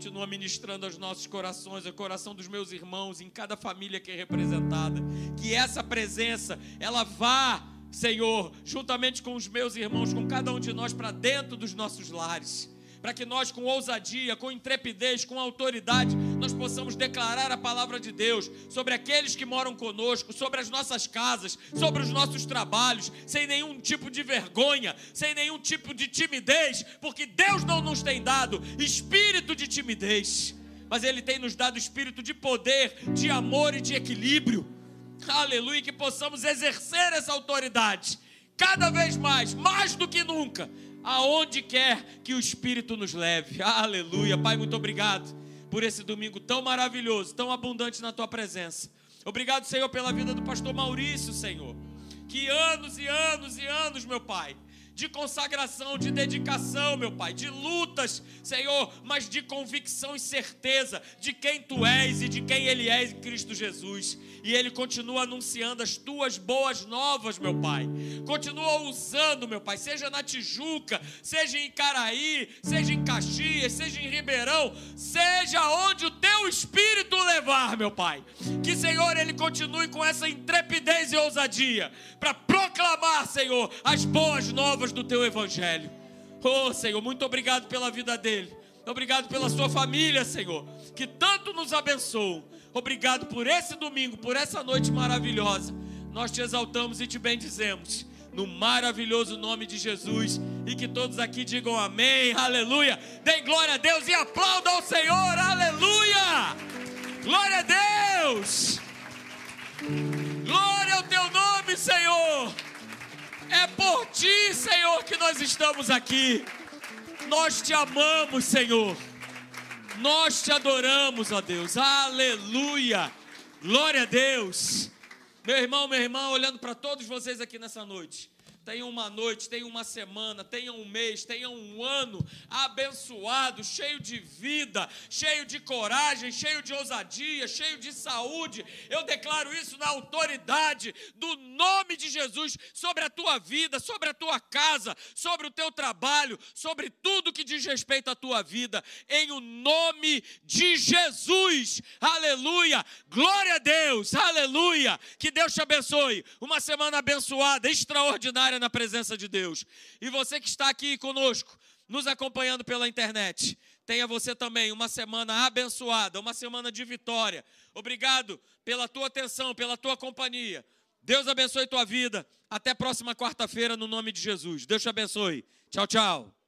D: continua ministrando aos nossos corações, ao coração dos meus irmãos, em cada família que é representada. Que essa presença, ela vá, Senhor, juntamente com os meus irmãos, com cada um de nós, para dentro dos nossos lares para que nós, com ousadia, com intrepidez, com autoridade, nós possamos declarar a palavra de Deus sobre aqueles que moram conosco, sobre as nossas casas, sobre os nossos trabalhos, sem nenhum tipo de vergonha, sem nenhum tipo de timidez, porque Deus não nos tem dado espírito de timidez, mas Ele tem nos dado espírito de poder, de amor e de equilíbrio. Aleluia, que possamos exercer essa autoridade cada vez mais, mais do que nunca, aonde quer que o Espírito nos leve. [LAUGHS] Aleluia. Pai, muito obrigado por esse domingo tão maravilhoso, tão abundante na tua presença. Obrigado, Senhor, pela vida do pastor Maurício, Senhor. Que anos e anos e anos, meu Pai, de consagração, de dedicação, meu Pai, de lutas, Senhor, mas de convicção e certeza de quem tu és e de quem ele é em Cristo Jesus. E ele continua anunciando as tuas boas novas, meu Pai. Continua usando, meu Pai, seja na Tijuca, seja em Caraí, seja em Caxias, seja em Ribeirão, seja onde o teu espírito levar, meu Pai. Que, Senhor, ele continue com essa intrepidez e ousadia para proclamar, Senhor, as boas novas do teu evangelho. Oh, Senhor, muito obrigado pela vida dele. Obrigado pela sua família, Senhor, que tanto nos abençoou. Obrigado por esse domingo, por essa noite maravilhosa. Nós te exaltamos e te bendizemos no maravilhoso nome de Jesus. E que todos aqui digam amém, aleluia. Deem glória a Deus e aplaudam ao Senhor, aleluia. Glória a Deus. Glória ao teu nome, Senhor. É por ti, Senhor, que nós estamos aqui. Nós te amamos, Senhor. Nós te adoramos, ó Deus. Aleluia. Glória a Deus. Meu irmão, minha irmã, olhando para todos vocês aqui nessa noite tenham uma noite, tenham uma semana, tenham um mês, tenham um ano abençoado, cheio de vida, cheio de coragem, cheio de ousadia, cheio de saúde. Eu declaro isso na autoridade do nome de Jesus sobre a tua vida, sobre a tua casa, sobre o teu trabalho, sobre tudo que diz respeito à tua vida, em o nome de Jesus. Aleluia! Glória a Deus! Aleluia! Que Deus te abençoe. Uma semana abençoada, extraordinária na presença de Deus. E você que está aqui conosco, nos acompanhando pela internet, Tenha você também uma semana abençoada, uma semana de vitória. Obrigado pela tua atenção, pela tua companhia. Deus abençoe tua vida. Até próxima quarta-feira, no nome de Jesus. Deus te abençoe. Tchau, tchau.